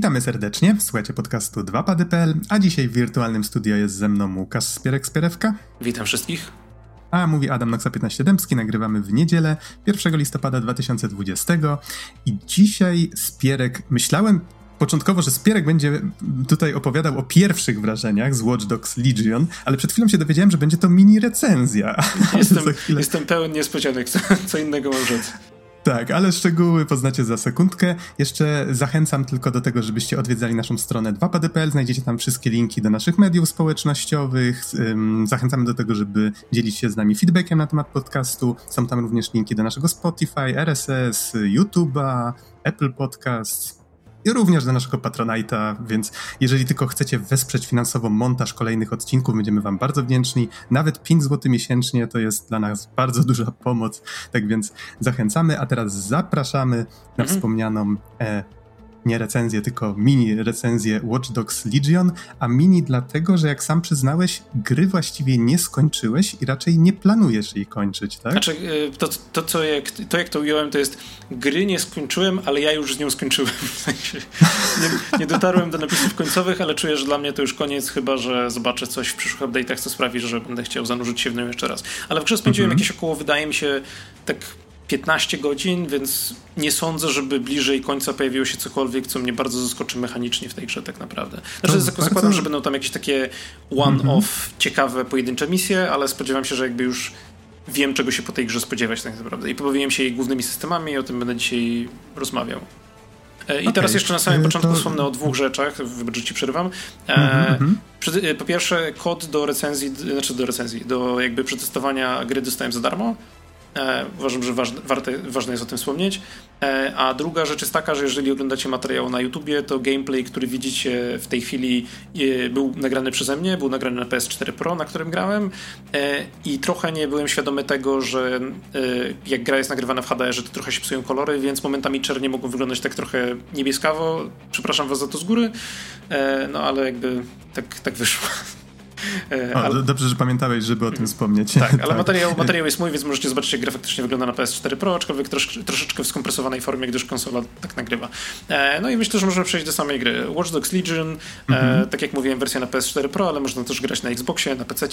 Witamy serdecznie, słuchajcie podcastu 2pady.pl, a dzisiaj w wirtualnym studio jest ze mną Łukasz Spierek-Spierewka. Witam wszystkich. A mówi Adam Noxa 15 Dębski, nagrywamy w niedzielę 1 listopada 2020 i dzisiaj Spierek, myślałem początkowo, że Spierek będzie tutaj opowiadał o pierwszych wrażeniach z Watch Dogs Legion, ale przed chwilą się dowiedziałem, że będzie to mini recenzja. Jestem, jestem pełen niespodzianek, co, co innego mam rzec. Tak, ale szczegóły poznacie za sekundkę. Jeszcze zachęcam tylko do tego, żebyście odwiedzali naszą stronę 2pady.pl. Znajdziecie tam wszystkie linki do naszych mediów społecznościowych. Zachęcamy do tego, żeby dzielić się z nami feedbackiem na temat podcastu. Są tam również linki do naszego Spotify, RSS, YouTube'a, Apple Podcast, również do naszego Patronite'a, więc jeżeli tylko chcecie wesprzeć finansowo montaż kolejnych odcinków, będziemy wam bardzo wdzięczni. Nawet 5 zł miesięcznie to jest dla nas bardzo duża pomoc, tak więc zachęcamy, a teraz zapraszamy na mhm. wspomnianą e, nie recenzję, tylko mini recenzję Watch Dogs Legion, a mini dlatego, że jak sam przyznałeś, gry właściwie nie skończyłeś i raczej nie planujesz jej kończyć, tak? Znaczy, y, to, to, co jak, to jak to ująłem, to jest gry nie skończyłem, ale ja już z nią skończyłem. W sensie, nie, nie dotarłem do napisów końcowych, ale czuję, że dla mnie to już koniec, chyba, że zobaczę coś w przyszłych update'ach, co sprawi, że będę chciał zanurzyć się w nią jeszcze raz. Ale w grze spędziłem mhm. jakieś około, wydaje mi się, tak 15 godzin, więc nie sądzę, żeby bliżej końca pojawiło się cokolwiek, co mnie bardzo zaskoczy mechanicznie w tej grze tak naprawdę. Znaczy to zakładam, bardzo... że będą tam jakieś takie one-off, -hmm. ciekawe, pojedyncze misje, ale spodziewam się, że jakby już wiem, czego się po tej grze spodziewać tak naprawdę. I pobawiłem się jej głównymi systemami i o tym będę dzisiaj rozmawiał. E, I okay. teraz jeszcze na samym e, początku to... wspomnę o dwóch rzeczach, wybacz, że ci przerywam. Mm -hmm. Po pierwsze, kod do recenzji, znaczy do recenzji, do jakby przetestowania gry dostałem za darmo. E, uważam, że ważne, warte, ważne jest o tym wspomnieć. E, a druga rzecz jest taka, że jeżeli oglądacie materiał na YouTubie, to gameplay, który widzicie w tej chwili e, był nagrany przeze mnie, był nagrany na PS4 Pro, na którym grałem i trochę nie byłem świadomy tego, że jak gra jest nagrywana w HDR, że to trochę się psują kolory, więc momentami czernie mogą wyglądać tak trochę niebieskawo. Przepraszam was za to z góry, no ale jakby tak, tak wyszło. E, o, ale... Dobrze, że pamiętałeś, żeby o tym wspomnieć. Tak, ale tak. Materiał, materiał jest mój, więc możecie zobaczyć, jak gra faktycznie wygląda na PS4 Pro, aczkolwiek trosz, troszeczkę w skompresowanej formie, gdyż konsola tak nagrywa. E, no i myślę, że możemy przejść do samej gry. Watch Dogs Legion, e, mhm. tak jak mówiłem, wersja na PS4 Pro, ale można też grać na Xboxie, na PC.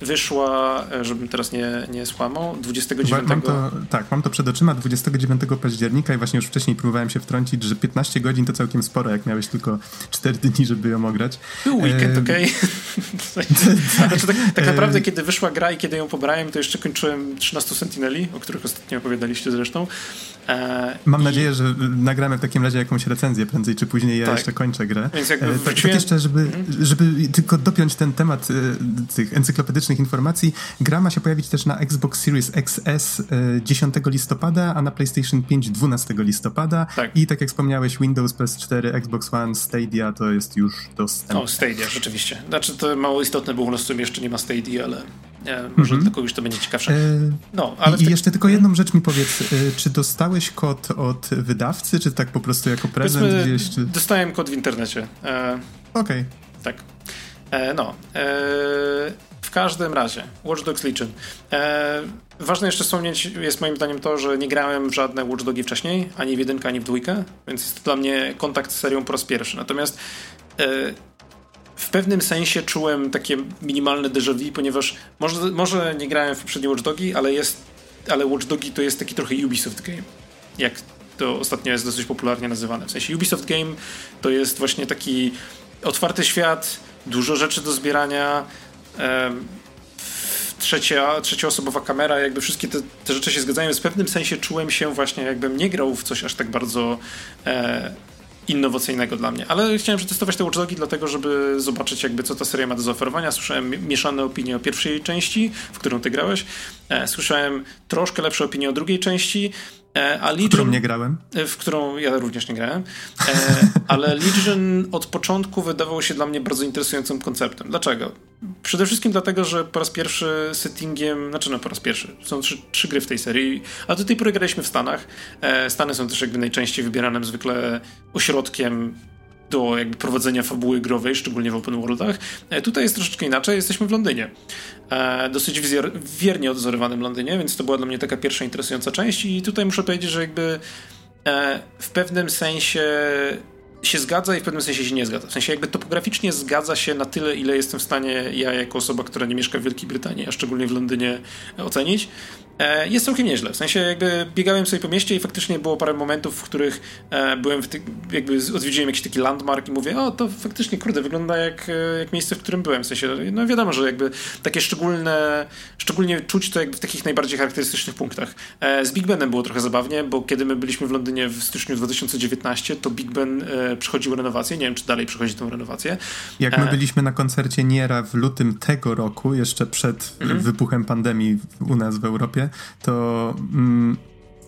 Wyszła, żebym teraz nie, nie skłamał, 29... Mam to, tak, mam to przed oczyma 29 października i właśnie już wcześniej próbowałem się wtrącić, że 15 godzin to całkiem sporo, jak miałeś tylko 4 dni, żeby ją ograć. Był weekend, okej? Okay? znaczy, tak, tak, naprawdę, kiedy wyszła gra i kiedy ją pobrałem, to jeszcze kończyłem 13 Sentineli, o których ostatnio opowiadaliście zresztą. E, Mam i... nadzieję, że nagramy w takim razie jakąś recenzję prędzej czy później. Ja tak. jeszcze kończę grę. Więc jakby e, tak, tak jeszcze, żeby, mhm. żeby tylko dopiąć ten temat e, tych encyklopedycznych informacji, gra ma się pojawić też na Xbox Series XS 10 listopada, a na PlayStation 5 12 listopada. Tak. I tak jak wspomniałeś, Windows, PS4, Xbox One, Stadia to jest już dostępne. O, Stadia, rzeczywiście. Znaczy to mało istotne, bo u nas jeszcze nie ma Stadia, ale nie, może mm -hmm. kogoś to będzie ciekawsze. E, no, ale I, jeszcze tylko jedną rzecz mi powiedz. E, czy dostałeś kod od wydawcy, czy tak po prostu jako prezent Powiedzmy, gdzieś? Czy... Dostałem kod w internecie. E, Okej. Okay. Tak. E, no. E, w każdym razie, Watch Dogs. E, ważne jeszcze wspomnieć jest moim zdaniem to, że nie grałem w żadne Watch Dogi wcześniej, ani w jedynkę, ani w dwójkę, więc jest to dla mnie kontakt z serią po raz pierwszy. Natomiast w pewnym sensie czułem takie minimalne déjà vu, ponieważ może, może nie grałem w poprzednie Watch Dogi, ale jest, ale Watch Dogi to jest taki trochę Ubisoft game. Jak to ostatnio jest dosyć popularnie nazywane. W sensie Ubisoft game to jest właśnie taki otwarty świat, dużo rzeczy do zbierania, um, trzecia, trzecioosobowa kamera, jakby wszystkie te, te, rzeczy się zgadzają. W pewnym sensie czułem się właśnie, jakbym nie grał w coś aż tak bardzo e, innowacyjnego dla mnie. Ale chciałem przetestować te Watch dlatego, żeby zobaczyć jakby co ta seria ma do zaoferowania. Słyszałem mieszane opinie o pierwszej części, w którą ty grałeś. E, słyszałem troszkę lepsze opinie o drugiej części. E, a Legion, w którą nie grałem. E, w którą ja również nie grałem. Ale Legion od początku wydawał się dla mnie bardzo interesującym konceptem. Dlaczego? Przede wszystkim dlatego, że po raz pierwszy settingiem, znaczy no po raz pierwszy, są trzy, trzy gry w tej serii, a do tej pory graliśmy w Stanach. Stany są też jakby najczęściej wybieranym zwykle ośrodkiem do jakby prowadzenia fabuły growej, szczególnie w open worldach. E, tutaj jest troszeczkę inaczej, jesteśmy w Londynie. E, dosyć wiernie odzorowanym Londynie, więc to była dla mnie taka pierwsza interesująca część i tutaj muszę powiedzieć, że jakby e, w pewnym sensie się zgadza i w pewnym sensie się nie zgadza. W sensie jakby topograficznie zgadza się na tyle, ile jestem w stanie ja jako osoba, która nie mieszka w Wielkiej Brytanii, a szczególnie w Londynie ocenić. E, jest całkiem nieźle. W sensie jakby biegałem sobie po mieście i faktycznie było parę momentów, w których e, byłem, w ty, jakby odwiedziłem jakiś taki landmark i mówię, o to faktycznie, kurde, wygląda jak, e, jak miejsce, w którym byłem. W sensie, no wiadomo, że jakby takie szczególne, szczególnie czuć to jakby w takich najbardziej charakterystycznych punktach. Z Big Benem było trochę zabawnie, bo kiedy my byliśmy w Londynie w styczniu 2019, to Big Ben przechodził renowację. Nie wiem, czy dalej przechodzi tą renowację. Jak my byliśmy na koncercie Niera w lutym tego roku, jeszcze przed mhm. wybuchem pandemii u nas w Europie, to mm,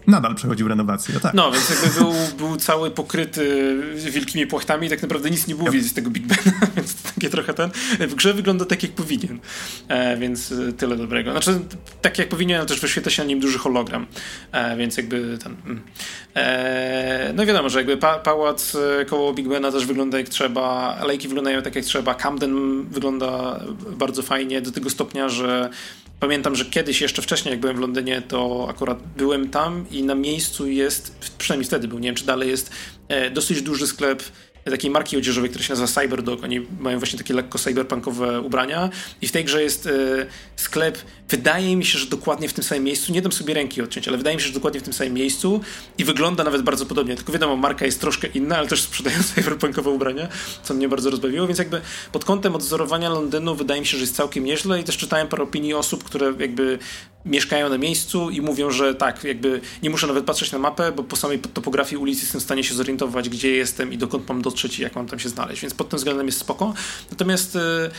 nadal przechodził renowację, tak. No, więc jakby był, był cały pokryty wielkimi płachtami i tak naprawdę nic nie było widać z tego Big Bena, więc takie trochę ten... W grze wygląda tak, jak powinien, e, więc e, tyle dobrego. Znaczy, tak jak powinien, no też wyświetla się na nim duży hologram, e, więc jakby ten... Mm. E, no wiadomo, że jakby pa, pałac e, koło Big Bena też wygląda jak trzeba, alejki wyglądają tak jak trzeba, Camden wygląda bardzo fajnie, do tego stopnia, że Pamiętam, że kiedyś jeszcze wcześniej, jak byłem w Londynie, to akurat byłem tam i na miejscu jest, przynajmniej wtedy był, nie wiem czy dalej jest, e, dosyć duży sklep takiej marki odzieżowej, która się nazywa Cyberdog. Oni mają właśnie takie lekko cyberpunkowe ubrania. I w tej grze jest e, sklep, wydaje mi się, że dokładnie w tym samym miejscu, nie dam sobie ręki odciąć, ale wydaje mi się, że dokładnie w tym samym miejscu. I wygląda nawet bardzo podobnie, tylko wiadomo, marka jest troszkę inna, ale też sprzedają cyberpunkowe ubrania, co mnie bardzo rozbawiło, więc jakby pod kątem odzorowania Londynu wydaje mi się, że jest całkiem nieźle. I też czytałem parę opinii osób, które jakby mieszkają na miejscu i mówią, że tak, jakby nie muszę nawet patrzeć na mapę, bo po samej topografii ulicy jestem w stanie się zorientować, gdzie jestem i dokąd mam dotrzeć i jak mam tam się znaleźć, więc pod tym względem jest spoko. Natomiast e,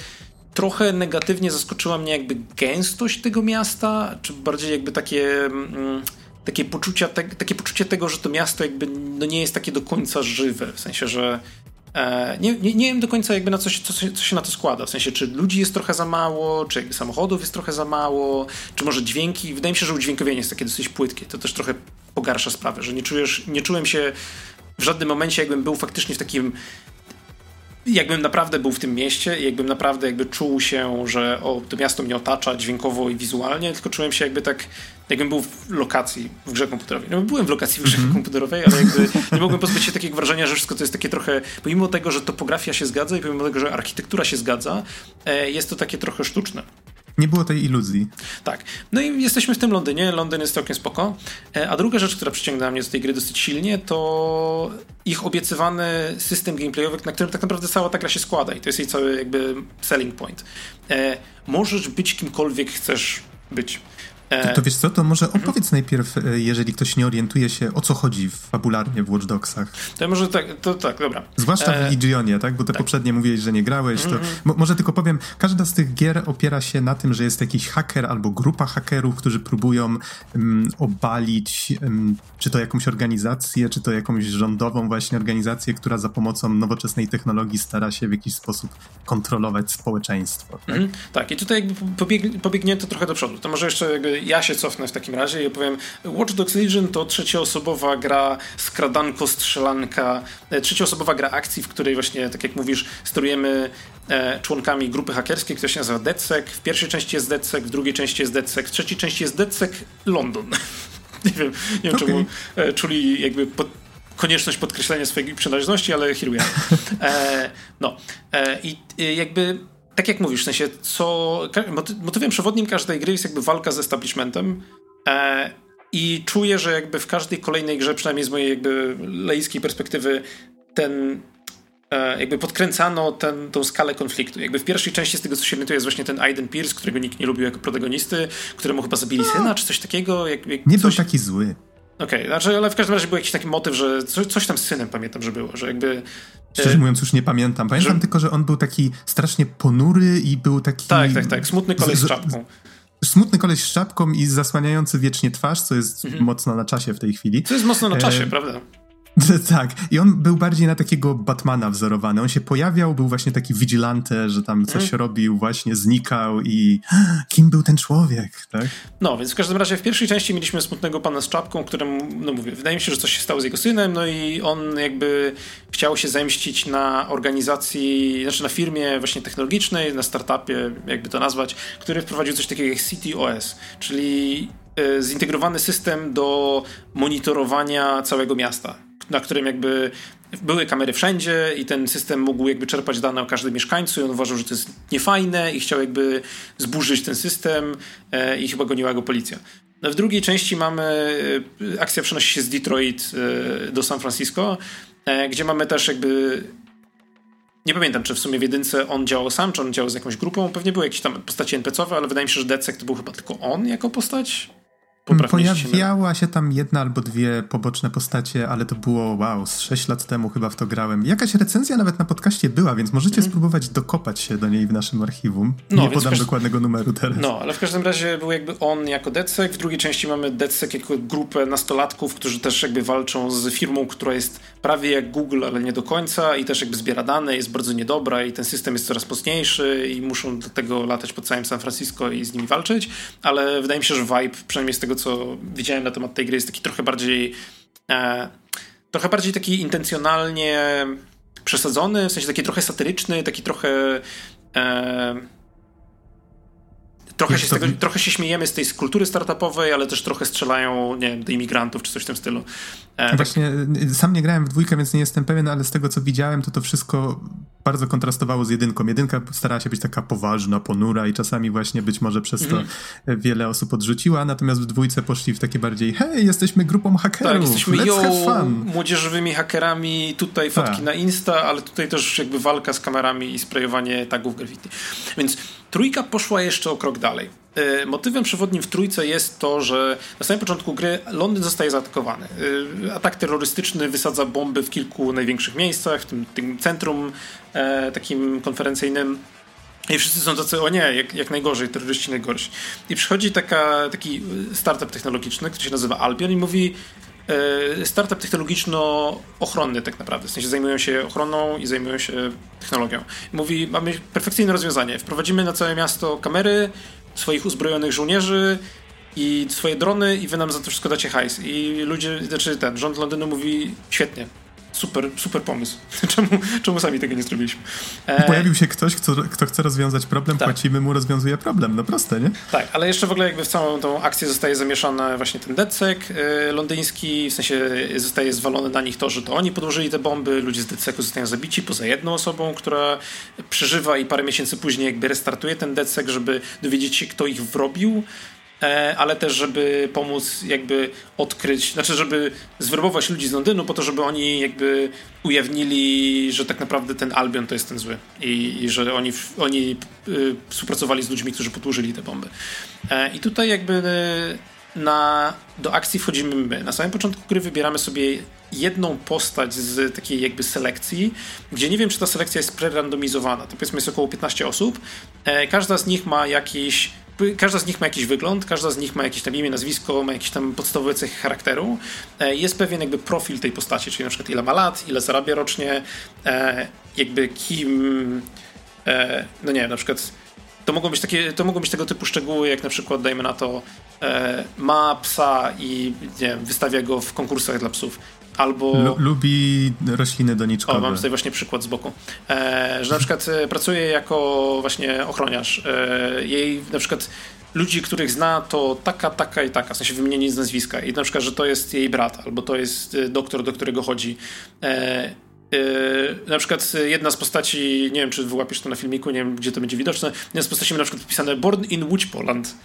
trochę negatywnie zaskoczyła mnie jakby gęstość tego miasta, czy bardziej jakby takie... Mm, takie, poczucia, te, takie poczucie tego, że to miasto jakby no nie jest takie do końca żywe, w sensie, że E, nie, nie, nie wiem do końca jakby na co się, co, co, się na to składa, w sensie czy ludzi jest trochę za mało, czy jakby samochodów jest trochę za mało, czy może dźwięki, wydaje mi się, że udźwiękowienie jest takie dosyć płytkie, to też trochę pogarsza sprawę, że nie czujesz, nie czułem się w żadnym momencie jakbym był faktycznie w takim jakbym naprawdę był w tym mieście i jakbym naprawdę jakby czuł się, że o, to miasto mnie otacza dźwiękowo i wizualnie, tylko czułem się jakby tak, jakbym był w lokacji w grze komputerowej. No byłem w lokacji w grze mm -hmm. komputerowej, ale jakby nie mogłem pozbyć się takiego wrażenia, że wszystko to jest takie trochę, pomimo tego, że topografia się zgadza i pomimo tego, że architektura się zgadza, e, jest to takie trochę sztuczne. Nie było tej iluzji. Tak. No i jesteśmy w tym Londynie. Londyn jest całkiem spoko. E, a druga rzecz, która przyciągnęła mnie do tej gry dosyć silnie, to ich obiecywany system gameplayowy, na którym tak naprawdę cała ta gra się składa. I to jest jej cały jakby selling point. E, możesz być kimkolwiek chcesz być. To, to wiesz co, to może mhm. opowiedz najpierw, e, jeżeli ktoś nie orientuje się, o co chodzi fabularnie w Watch Dogsach. To może tak, to tak, dobra. Zwłaszcza w e, Legionie, tak? Bo te tak. poprzednie mówiłeś, że nie grałeś. To... Mm -hmm. Może tylko powiem, każda z tych gier opiera się na tym, że jest jakiś haker albo grupa hakerów, którzy próbują um, obalić um, czy to jakąś organizację, czy to jakąś rządową właśnie organizację, która za pomocą nowoczesnej technologii stara się w jakiś sposób kontrolować społeczeństwo. Tak, -hmm. tak. i tutaj jakby pobieg, pobiegnięto trochę do przodu. To może jeszcze jakby ja się cofnę w takim razie i opowiem. Watch Dogs Legion to trzecioosobowa gra skradanko, strzelanka, e, trzecioosobowa gra akcji, w której właśnie, tak jak mówisz, sterujemy e, członkami grupy hakerskiej, która się nazywa DedSec. W pierwszej części jest DedSec, w drugiej części jest DedSec, w trzeciej części jest DedSec London. nie wiem, nie wiem okay. czemu e, czuli jakby pod, konieczność podkreślenia swojej przynależności, ale here we are. E, no e, i jakby tak jak mówisz, w sensie, co. Motywem przewodnim każdej gry jest jakby walka z establishmentem. E, I czuję, że jakby w każdej kolejnej grze, przynajmniej z mojej jakby perspektywy, ten. E, jakby podkręcano ten, tą skalę konfliktu. Jakby w pierwszej części z tego, co się orientuję, jest właśnie ten Aiden Pierce, którego nikt nie lubił jako protagonisty, któremu chyba zabili no. syna, czy coś takiego. Jak, jak nie coś... był taki zły. Okej, okay, znaczy, ale w każdym razie był jakiś taki motyw, że coś, coś tam z synem pamiętam, że było, że jakby Szczerze e, mówiąc, już nie pamiętam. Pamiętam że... tylko, że on był taki strasznie ponury i był taki. Tak, tak, tak. Smutny koleś z, z czapką. Smutny koleś z czapką i zasłaniający wiecznie twarz, co jest mhm. mocno na czasie w tej chwili. Co jest mocno na czasie, e... prawda? Tak, i on był bardziej na takiego Batmana wzorowany. On się pojawiał, był właśnie taki vigilante, że tam coś mm. robił, właśnie znikał i kim był ten człowiek, tak? No, więc w każdym razie w pierwszej części mieliśmy smutnego pana z czapką, któremu, no mówię, wydaje mi się, że coś się stało z jego synem, no i on jakby chciał się zemścić na organizacji, znaczy na firmie właśnie technologicznej, na startupie, jakby to nazwać, który wprowadził coś takiego jak CTOS, czyli e, zintegrowany system do monitorowania całego miasta, na którym jakby były kamery wszędzie i ten system mógł jakby czerpać dane o każdym mieszkańcu i on uważał, że to jest niefajne i chciał jakby zburzyć ten system e, i chyba goniła go policja. No w drugiej części mamy, e, akcja przenosi się z Detroit e, do San Francisco, gdzie mamy też jakby nie pamiętam, czy w sumie w jedynce on działał sam, czy on działał z jakąś grupą. Pewnie były jakieś tam postacie NPC-owe, ale wydaje mi się, że Decek to był chyba tylko on jako postać. Pojawiała się, tam jedna albo dwie poboczne postacie, ale to było wow, z 6 lat temu chyba w to grałem. Jakaś recenzja nawet na podcaście była, więc możecie mm. spróbować dokopać się do niej w naszym archiwum. No, Nie podam dokładnego numeru teraz. No, ale w każdym razie był jakby on jako Decek. W drugiej części mamy Decek jako grupę nastolatków, którzy też jakby walczą z firmą, która jest prawie jak Google, ale nie do końca i też jakby zbiera dane, jest bardzo niedobra i ten system jest coraz mocniejszy i muszą do tego latać po całym San Francisco i z nimi walczyć, ale wydaje mi się, że vibe, przynajmniej z tego co widziałem na temat tej gry, jest taki trochę bardziej e, trochę bardziej taki intencjonalnie przesadzony, w sensie taki trochę satyryczny, taki trochę e, Trochę się, tego, trochę się śmiejemy z tej kultury startupowej, ale też trochę strzelają, nie wiem, do imigrantów czy coś w tym stylu. E, tak- Właśnie tak... sam nie grałem w dwójkę, więc nie jestem pewien, ale z tego co widziałem, to to wszystko bardzo kontrastowało z jedynką. Jedynka starała się być taka poważna, ponura i czasami właśnie być może przez to mm. wiele osób odrzuciła, natomiast w dwójce poszli w takie bardziej hej, jesteśmy grupą hakerów, tak, jesteśmy let's have fun. młodzieżowymi hakerami, tutaj fotki tak. na Insta, ale tutaj też jakby walka z kamerami i sprayowanie tagów graffiti. Więc trójka poszła jeszcze o krok dalej. E, motywem przewodnim w trójce jest to, że na samym początku gry Londyn zostaje zaatakowany. E, atak terrorystyczny wysadza bomby w kilku największych miejscach, w tym, tym centrum e, takim konferencyjnym. I wszyscy są tacy, o nie, jak, jak najgorzej, terroryści najgorsi. I przychodzi taka, taki startup technologiczny, który się nazywa Albion i mówi, startup technologiczno-ochronny tak naprawdę. W sensie zajmują się ochroną i zajmują się technologią. Mówi, mamy perfekcyjne rozwiązanie. Wprowadzimy na całe miasto kamery, swoich uzbrojonych żołnierzy i swoje drony i wy nam za to wszystko dacie hajs. I ludzie, znaczy ten, rząd Londynu mówi świetnie, super, super pomysł. czemu, czemu sami tego nie zrobiliśmy? E... Pojawił się ktoś, kto, kto chce rozwiązać problem, tak. płacimy mu, rozwiązuje problem. No proste, nie? Tak, ale jeszcze w ogóle jakby w całą tą akcję zostaje zamieszany właśnie ten DedSec y, londyński, w sensie zostaje zwalone na nich to, że to oni podłożyli te bomby, ludzie z DedSecu zostają zabici poza jedną osobą, która przeżywa i parę miesięcy później jakby restartuje ten DedSec, żeby dowiedzieć się, kto ich wrobił. E, ale też, żeby pomóc jakby odkryć, znaczy, żeby zwerbować ludzi z Londynu po to, żeby oni jakby ujawnili, że tak naprawdę ten Albion to jest ten zły i, i że oni, oni y, współpracowali z ludźmi, którzy podłożyli te bomby. E, I tutaj jakby na, do akcji wchodzimy my. Na samym początku gry wybieramy sobie jedną postać z takiej jakby selekcji, gdzie nie wiem, czy ta selekcja jest prerandomizowana. To powiedzmy jest około 15 osób. E, każda z nich ma jakiś każda z nich ma jakiś wygląd, każda z nich ma jakieś tam imię, nazwisko, ma jakieś tam podstawowe cechy charakteru. E, jest pewien jakby profil tej postaci, czyli na przykład ile ma lat, ile zarabia rocznie, e, jakby kim, e, no nie na przykład to mogą być takie, to mogą być tego typu szczegóły, jak na przykład dajmy na to ma psa i nie wiem, wystawia go w konkursach dla psów albo... lubi rośliny doniczkowe. O, mam tutaj właśnie przykład z boku. E, że na przykład e, pracuje jako właśnie ochroniarz. E, jej na przykład ludzi, których zna, to taka, taka i taka, w sensie wymienienie z nazwiska. I na przykład, że to jest jej brat, albo to jest e, doktor, do którego chodzi. E, Yy, na przykład jedna z postaci, nie wiem czy wyłapiesz to na filmiku, nie wiem gdzie to będzie widoczne, jedna z postaci ma na przykład podpisane Born in Łódź Poland.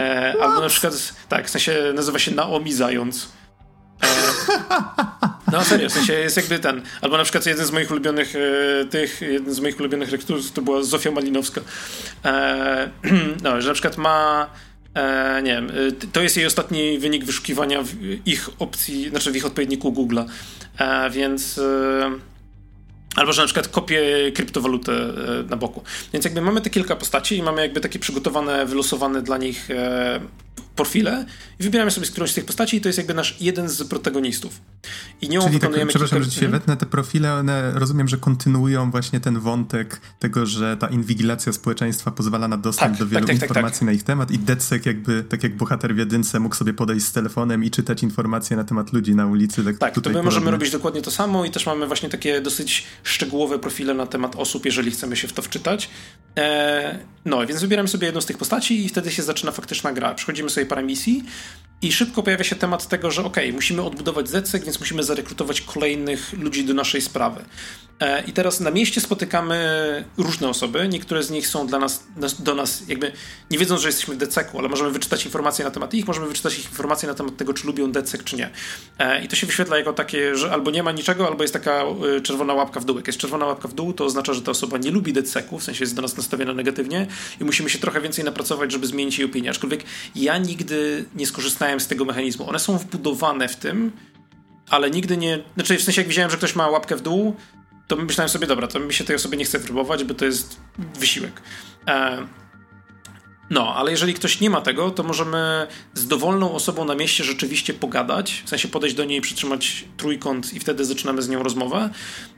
E, albo na przykład, tak, w sensie nazywa się Naomi Zając. E, no serio, w sensie jest jakby ten. Albo na przykład jeden z moich ulubionych e, tych, jeden z moich ulubionych rektorów to była Zofia Malinowska. E, no, że na przykład ma e, nie wiem, e, to jest jej ostatni wynik wyszukiwania ich opcji, znaczy w ich odpowiedniku Google'a. E, więc Albo że na przykład kopię kryptowalutę na boku. Więc jakby mamy te kilka postaci i mamy jakby takie przygotowane, wylosowane dla nich profile i wybieramy sobie z którąś z tych postaci i to jest jakby nasz jeden z protagonistów. I nią Czyli tak, wykonujemy tak, przepraszam, kilka... że się wetnę, te profile, one rozumiem, że kontynuują właśnie ten wątek tego, że ta inwigilacja społeczeństwa pozwala na dostęp tak, do wielu tak, tak, tak informacji tak. na ich temat i DedSec jakby, tak jak bohater w jedynce mógł sobie podejść z telefonem i czytać informacje na temat ludzi na ulicy. Tak, tak to my możemy robić dokładnie to samo i też mamy właśnie takie dosyć szczegółowe profile na temat osób, jeżeli chcemy się w to wczytać. Eee, no, więc wybieramy sobie jedną z tych postaci i wtedy się zaczyna faktyczna gra. Przechodzimy sobie sobie parę misji i szybko pojawia się temat tego, że ok, musimy odbudować ZSEC, więc musimy zarekrutować kolejnych ludzi do naszej sprawy. E, I teraz na mieście spotykamy różne osoby. Niektóre z nich są dla nas, do nas, jakby nie wiedzą, że jesteśmy w DCEC-u, ale możemy wyczytać informacje na temat ich, możemy wyczytać ich informacje na temat tego, czy lubią DCEC, czy nie. E, I to się wyświetla jako takie, że albo nie ma niczego, albo jest taka e, czerwona łapka w dół. Jak jest czerwona łapka w dół, to oznacza, że ta osoba nie lubi DCEC-u, w sensie jest do nas nastawiona negatywnie i musimy się trochę więcej napracować, żeby zmienić jej opinię. Aczkolwiek ja nigdy nie skorzystałem z tego mechanizmu. One są wbudowane w tym, ale nigdy nie. Znaczy, w sensie, jak widziałem, że ktoś ma łapkę w dół, to myślałem sobie, dobra, to mi się tej osoby nie chce próbować, bo to jest wysiłek. E, no, ale jeżeli ktoś nie ma tego, to możemy z dowolną osobą na mieście rzeczywiście pogadać, w sensie podejść do niej, przytrzymać trójkąt i wtedy zaczynamy z nią rozmowę.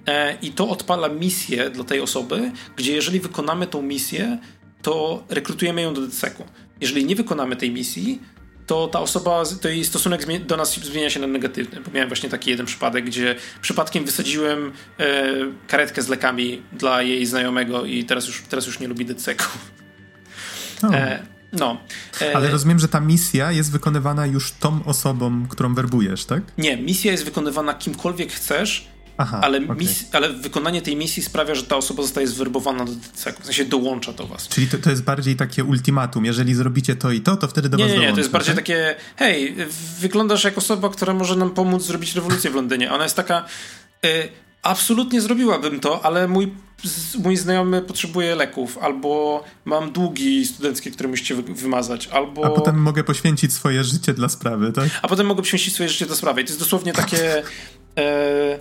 E, I to odpala misję dla tej osoby, gdzie jeżeli wykonamy tą misję, to rekrutujemy ją do DCEK-u. Jeżeli nie wykonamy tej misji, to ta osoba, to jej stosunek do nas zmienia się na negatywny. Bo miałem właśnie taki jeden przypadek, gdzie przypadkiem wysadziłem e, karetkę z lekami dla jej znajomego i teraz już, teraz już nie lubi DCK. E, no. E, Ale rozumiem, że ta misja jest wykonywana już tą osobą, którą werbujesz, tak? Nie, misja jest wykonywana kimkolwiek chcesz, Aha, ale, okay. ale wykonanie tej misji sprawia, że ta osoba zostaje zwerbowana do w sensie dołącza do was. Czyli to, to jest bardziej takie ultimatum, jeżeli zrobicie to i to, to wtedy do nie, was Nie, nie, nie, to jest bardziej tak? takie, hej, wyglądasz jak osoba, która może nam pomóc zrobić rewolucję w Londynie. Ona jest taka, y, absolutnie zrobiłabym to, ale mój, mój znajomy potrzebuje leków, albo mam długi studenckie, które musicie wymazać, albo... A potem mogę poświęcić swoje życie dla sprawy, tak? A potem mogę poświęcić swoje życie dla sprawy. I to jest dosłownie takie... E,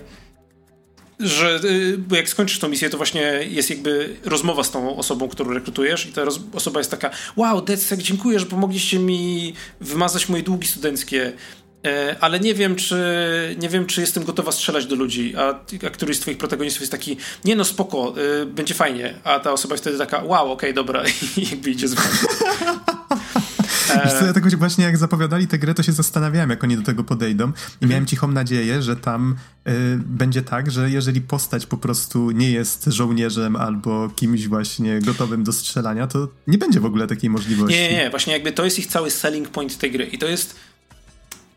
że y, jak skończysz tą misję, to właśnie jest jakby rozmowa z tą osobą, którą rekrutujesz i ta osoba jest taka wow, DedSec, dziękuję, że pomogliście mi wymazać moje długi studenckie, e, ale nie wiem, czy nie wiem, czy jestem gotowa strzelać do ludzi, a, a któryś z twoich protagonistów jest taki, nie no spoko, y, będzie fajnie, a ta osoba jest wtedy taka, wow, okej, okay, dobra i jakby idzie z wami. Wiesz co, ja tak właśnie jak zapowiadali tę grę, to się zastanawiałem, jak oni do tego podejdą i miałem cichą nadzieję, że tam y, będzie tak, że jeżeli postać po prostu nie jest żołnierzem albo kimś właśnie gotowym do strzelania, to nie będzie w ogóle takiej możliwości. Nie, nie, nie. właśnie jakby to jest ich cały selling point tej gry i to jest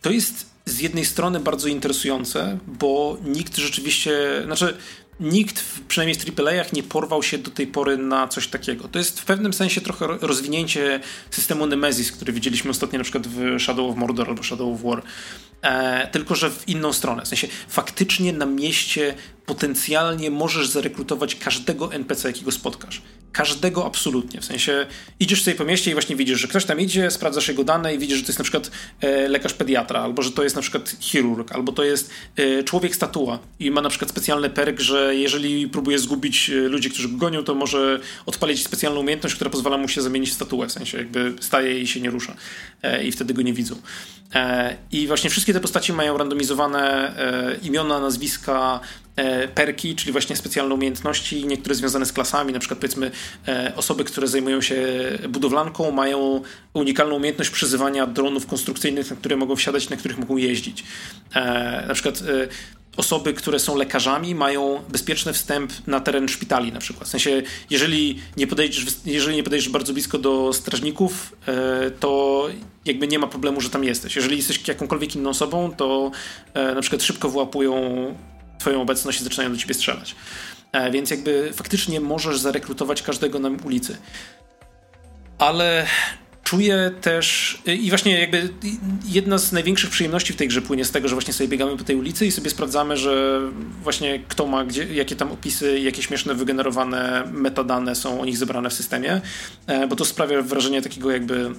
to jest z jednej strony bardzo interesujące, bo nikt rzeczywiście, znaczy nikt, przynajmniej w AAA-ach, nie porwał się do tej pory na coś takiego. To jest w pewnym sensie trochę rozwinięcie systemu Nemesis, który widzieliśmy ostatnio na przykład w Shadow of Mordor albo Shadow of War. E, tylko, że w inną stronę. W sensie faktycznie na mieście potencjalnie możesz zarekrutować każdego NPC, jakiego spotkasz. Każdego absolutnie. W sensie idziesz sobie po mieście i właśnie widzisz, że ktoś tam idzie, sprawdzasz jego dane i widzisz, że to jest na przykład e, lekarz pediatra, albo że to jest na przykład chirurg, albo to jest e, człowiek statua i ma na przykład specjalny perk, że jeżeli próbuje zgubić e, ludzi, którzy go gonią, to może odpalić specjalną umiejętność, która pozwala mu się zamienić w statuę. W sensie jakby staje i się nie rusza. E, I wtedy go nie widzą. E, I właśnie wszystkie te postaci mają randomizowane e, imiona, nazwiska, e, perki, czyli właśnie specjalne umiejętności, niektóre związane z klasami, na przykład powiedzmy osoby, które zajmują się budowlanką mają unikalną umiejętność przyzywania dronów konstrukcyjnych, na które mogą wsiadać, na których mogą jeździć. Na przykład osoby, które są lekarzami, mają bezpieczny wstęp na teren szpitali na przykład. W sensie, jeżeli nie podejdziesz, jeżeli nie podejdziesz bardzo blisko do strażników, e, to jakby nie ma problemu, że tam jesteś. Jeżeli jesteś jakąkolwiek inną osobą, to e, na przykład szybko wyłapują twoją obecność i zaczynają do ciebie strzelać. E, więc jakby faktycznie możesz zarekrutować każdego na ulicy. Ale czuję też i właśnie jakby jedna z największych przyjemności w tej grze płynie z tego, że właśnie sobie biegamy po tej ulicy i sobie sprawdzamy, że właśnie kto ma gdzie, jakie tam opisy, jakie śmieszne wygenerowane metadane są o nich zebrane w systemie, e, bo to sprawia wrażenie takiego jakby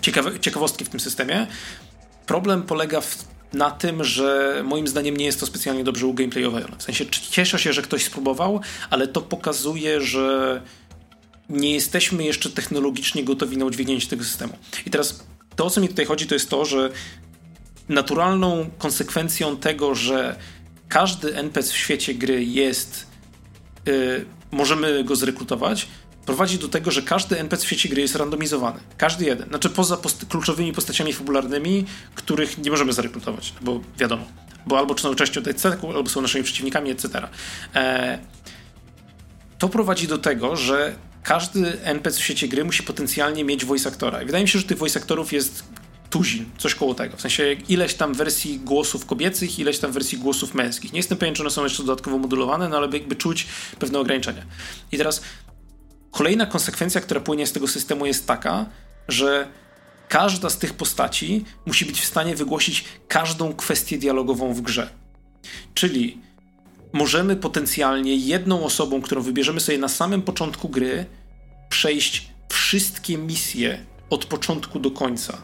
ciekawe, ciekawostki w tym systemie. Problem polega w, na tym, że moim zdaniem nie jest to specjalnie dobrze ugameplayowane. W sensie cieszę się, że ktoś spróbował, ale to pokazuje, że nie jesteśmy jeszcze technologicznie gotowi na udźwignięcie tego systemu. I teraz to, o co mi tutaj chodzi, to jest to, że naturalną konsekwencją tego, że każdy NPC w świecie gry jest, yy, możemy go zrekrutować, prowadzi do tego, że każdy NPC w świecie gry jest randomizowany. Każdy jeden. Znaczy poza post kluczowymi postaciami fabularnymi, których nie możemy zarekrutować, bo wiadomo. Bo albo są częścią tej ceku, albo są naszymi przeciwnikami, etc. E, to prowadzi do tego, że każdy NPC w świecie gry musi potencjalnie mieć voice aktora. I wydaje mi się, że tych voice aktorów jest tuzin, coś koło tego. W sensie ileś tam wersji głosów kobiecych, ileś tam wersji głosów męskich. Nie jestem pewien, czy one są jeszcze dodatkowo modulowane, no ale jakby czuć pewne ograniczenia. I teraz kolejna konsekwencja, która płynie z tego systemu jest taka, że każda z tych postaci musi być w stanie wygłosić każdą kwestię dialogową w grze. Czyli możemy potencjalnie jedną osobą, którą wybierzemy sobie na samym początku gry, przejść wszystkie misje od początku do końca.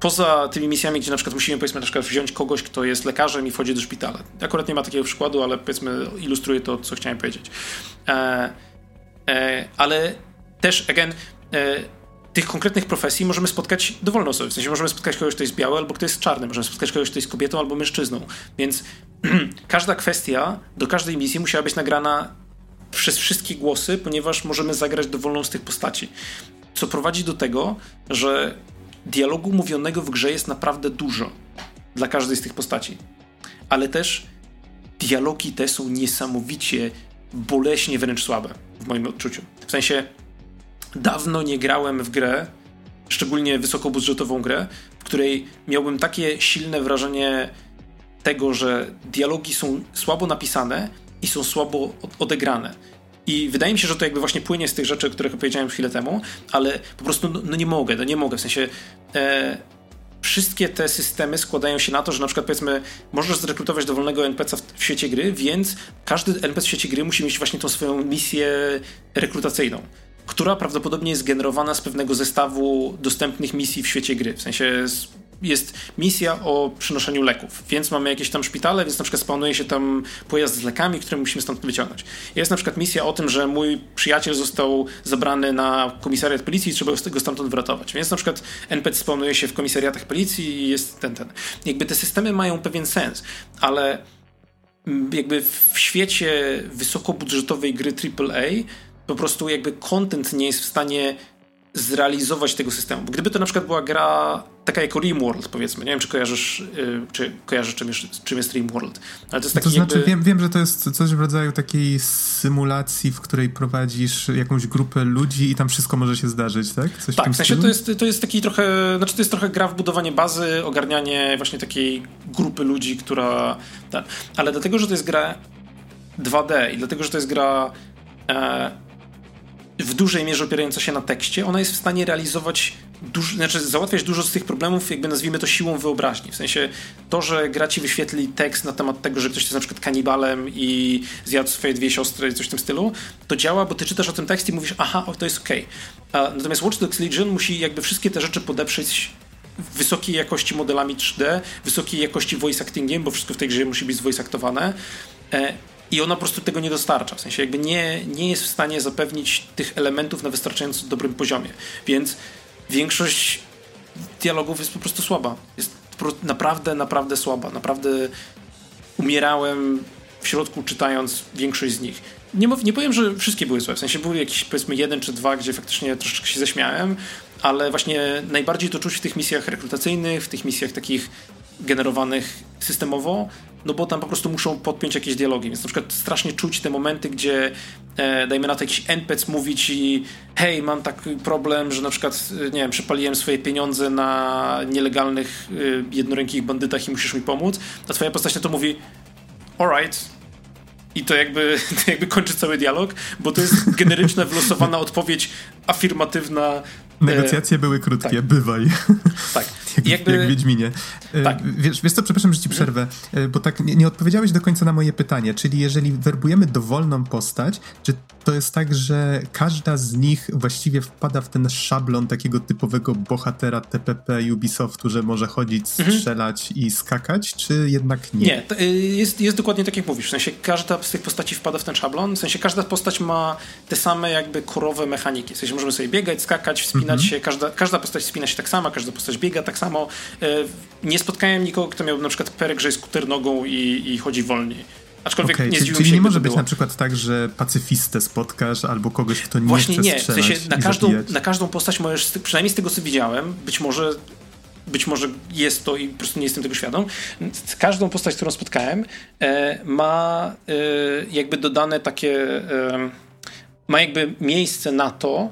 Poza tymi misjami, gdzie na przykład musimy powiedzmy na przykład wziąć kogoś, kto jest lekarzem i wchodzi do szpitala. Akurat nie ma takiego przykładu, ale powiedzmy ilustruje to, co chciałem powiedzieć. E, e, ale też, again, e, tych konkretnych profesji możemy spotkać dowolne osoby. W sensie możemy spotkać kogoś, kto jest biały, albo kto jest czarny. Możemy spotkać kogoś, kto jest kobietą, albo mężczyzną. Więc każda kwestia do każdej misji musiała być nagrana przez wszystkie głosy, ponieważ możemy zagrać dowolną z tych postaci. Co prowadzi do tego, że dialogu mówionego w grze jest naprawdę dużo dla każdej z tych postaci. Ale też dialogi te są niesamowicie boleśnie wręcz słabe w moim odczuciu. W sensie dawno nie grałem w grę, szczególnie wysokobudżetową grę, w której miałbym takie silne wrażenie tego, że dialogi są słabo napisane i są słabo odegrane. I wydaje mi się, że to jakby właśnie płynie z tych rzeczy, o których powiedziałem chwilę temu, ale po prostu no, no nie mogę, no nie mogę. W sensie e, wszystkie te systemy składają się na to, że na przykład powiedzmy możesz zrekrutować dowolnego NPC w, w świecie gry, więc każdy NPC w świecie gry musi mieć właśnie tą swoją misję rekrutacyjną która prawdopodobnie jest generowana z pewnego zestawu dostępnych misji w świecie gry. W sensie jest misja o przynoszeniu leków, więc mamy jakieś tam szpitale, więc na przykład spawnuje się tam pojazd z lekami, które musimy stąd wyciągnąć. Jest na przykład misja o tym, że mój przyjaciel został zabrany na komisariat policji i trzeba go stamtąd wratować. Więc na przykład NPC spawnuje się w komisariatach policji i jest ten, ten. Jakby te systemy mają pewien sens, ale jakby w świecie wysokobudżetowej gry AAA po prostu jakby content nie jest w stanie zrealizować tego systemu. Bo gdyby to na przykład była gra taka jak RimWorld, powiedzmy, nie wiem, czy kojarzysz, yy, czy kojarzysz czym, jest, czym jest RimWorld. Ale to jest taki to znaczy, jakby... wiem, wiem, że to jest coś w rodzaju takiej symulacji, w której prowadzisz jakąś grupę ludzi i tam wszystko może się zdarzyć, tak? Coś tak, w, w sensie to jest, to jest taki trochę, znaczy to jest trochę gra w budowanie bazy, ogarnianie właśnie takiej grupy ludzi, która... Tak. Ale dlatego, że to jest gra 2D i dlatego, że to jest gra e, w dużej mierze opierająca się na tekście, ona jest w stanie realizować, duż, znaczy załatwiać dużo z tych problemów, jakby nazwijmy to siłą wyobraźni. W sensie to, że gra ci wyświetli tekst na temat tego, że ktoś jest na przykład kanibalem i zjadł swoje dwie siostry i coś w tym stylu, to działa, bo ty czytasz o tym tekście i mówisz, aha, to jest okej. Okay. Natomiast Watch Dogs Legion musi jakby wszystkie te rzeczy podeprzeć wysokiej jakości modelami 3D, wysokiej jakości voice actingiem, bo wszystko w tej grze musi być voice aktowane e, i ona po prostu tego nie dostarcza. W sensie jakby nie, nie jest w stanie zapewnić tych elementów na wystarczająco dobrym poziomie. Więc większość dialogów jest po prostu słaba. Jest naprawdę, naprawdę słaba. Naprawdę umierałem w środku czytając większość z nich. Nie, nie powiem, że wszystkie były złe. W sensie były jakieś powiedzmy jeden czy dwa, gdzie faktycznie troszeczkę się zaśmiałem, ale właśnie najbardziej to czuć w tych misjach rekrutacyjnych, w tych misjach takich generowanych systemowo, no bo tam po prostu muszą podpiąć jakieś dialogi, więc na przykład strasznie czuć te momenty, gdzie e, dajmy na to jakiś NPC mówi ci hej, mam taki problem, że na przykład, e, nie wiem, przepaliłem swoje pieniądze na nielegalnych e, jednorękich bandytach i musisz mi pomóc, a twoja postać na to mówi alright, i to jakby, to jakby kończy cały dialog, bo to jest generyczna, wylosowana odpowiedź afirmatywna Negocjacje były krótkie, tak. bywaj. Tak. jak, jakby... jak w Wiedźminie. E, tak. Wiesz, wiesz co, przepraszam, że ci przerwę, e, bo tak nie, nie odpowiedziałeś do końca na moje pytanie, czyli jeżeli werbujemy dowolną postać, czy to jest tak, że każda z nich właściwie wpada w ten szablon takiego typowego bohatera TPP Ubisoftu, że może chodzić, mhm. strzelać mhm. i skakać, czy jednak nie? Nie, y, jest, jest dokładnie tak jak mówisz, w sensie każda z tych postaci wpada w ten szablon, w sensie każda postać ma te same jakby korowe mechaniki, w sensie możemy sobie biegać, skakać, wspinać wspinać się, każda, każda postać wspina się tak samo, każda postać biega tak samo. E, nie spotkałem nikogo, kto miał na przykład perek, że jest skuter nogą i, i chodzi wolniej. Aczkolwiek okay, nie czyli, czyli nie może być na przykład tak, że pacyfistę spotkasz albo kogoś, kto nie Właśnie chce nie. W sensie na każdą, na każdą postać możesz, przynajmniej z tego co widziałem, być może być może jest to i po prostu nie jestem tego świadom. Każdą postać, którą spotkałem, e, ma e, jakby dodane takie ma jakby miejsce na to,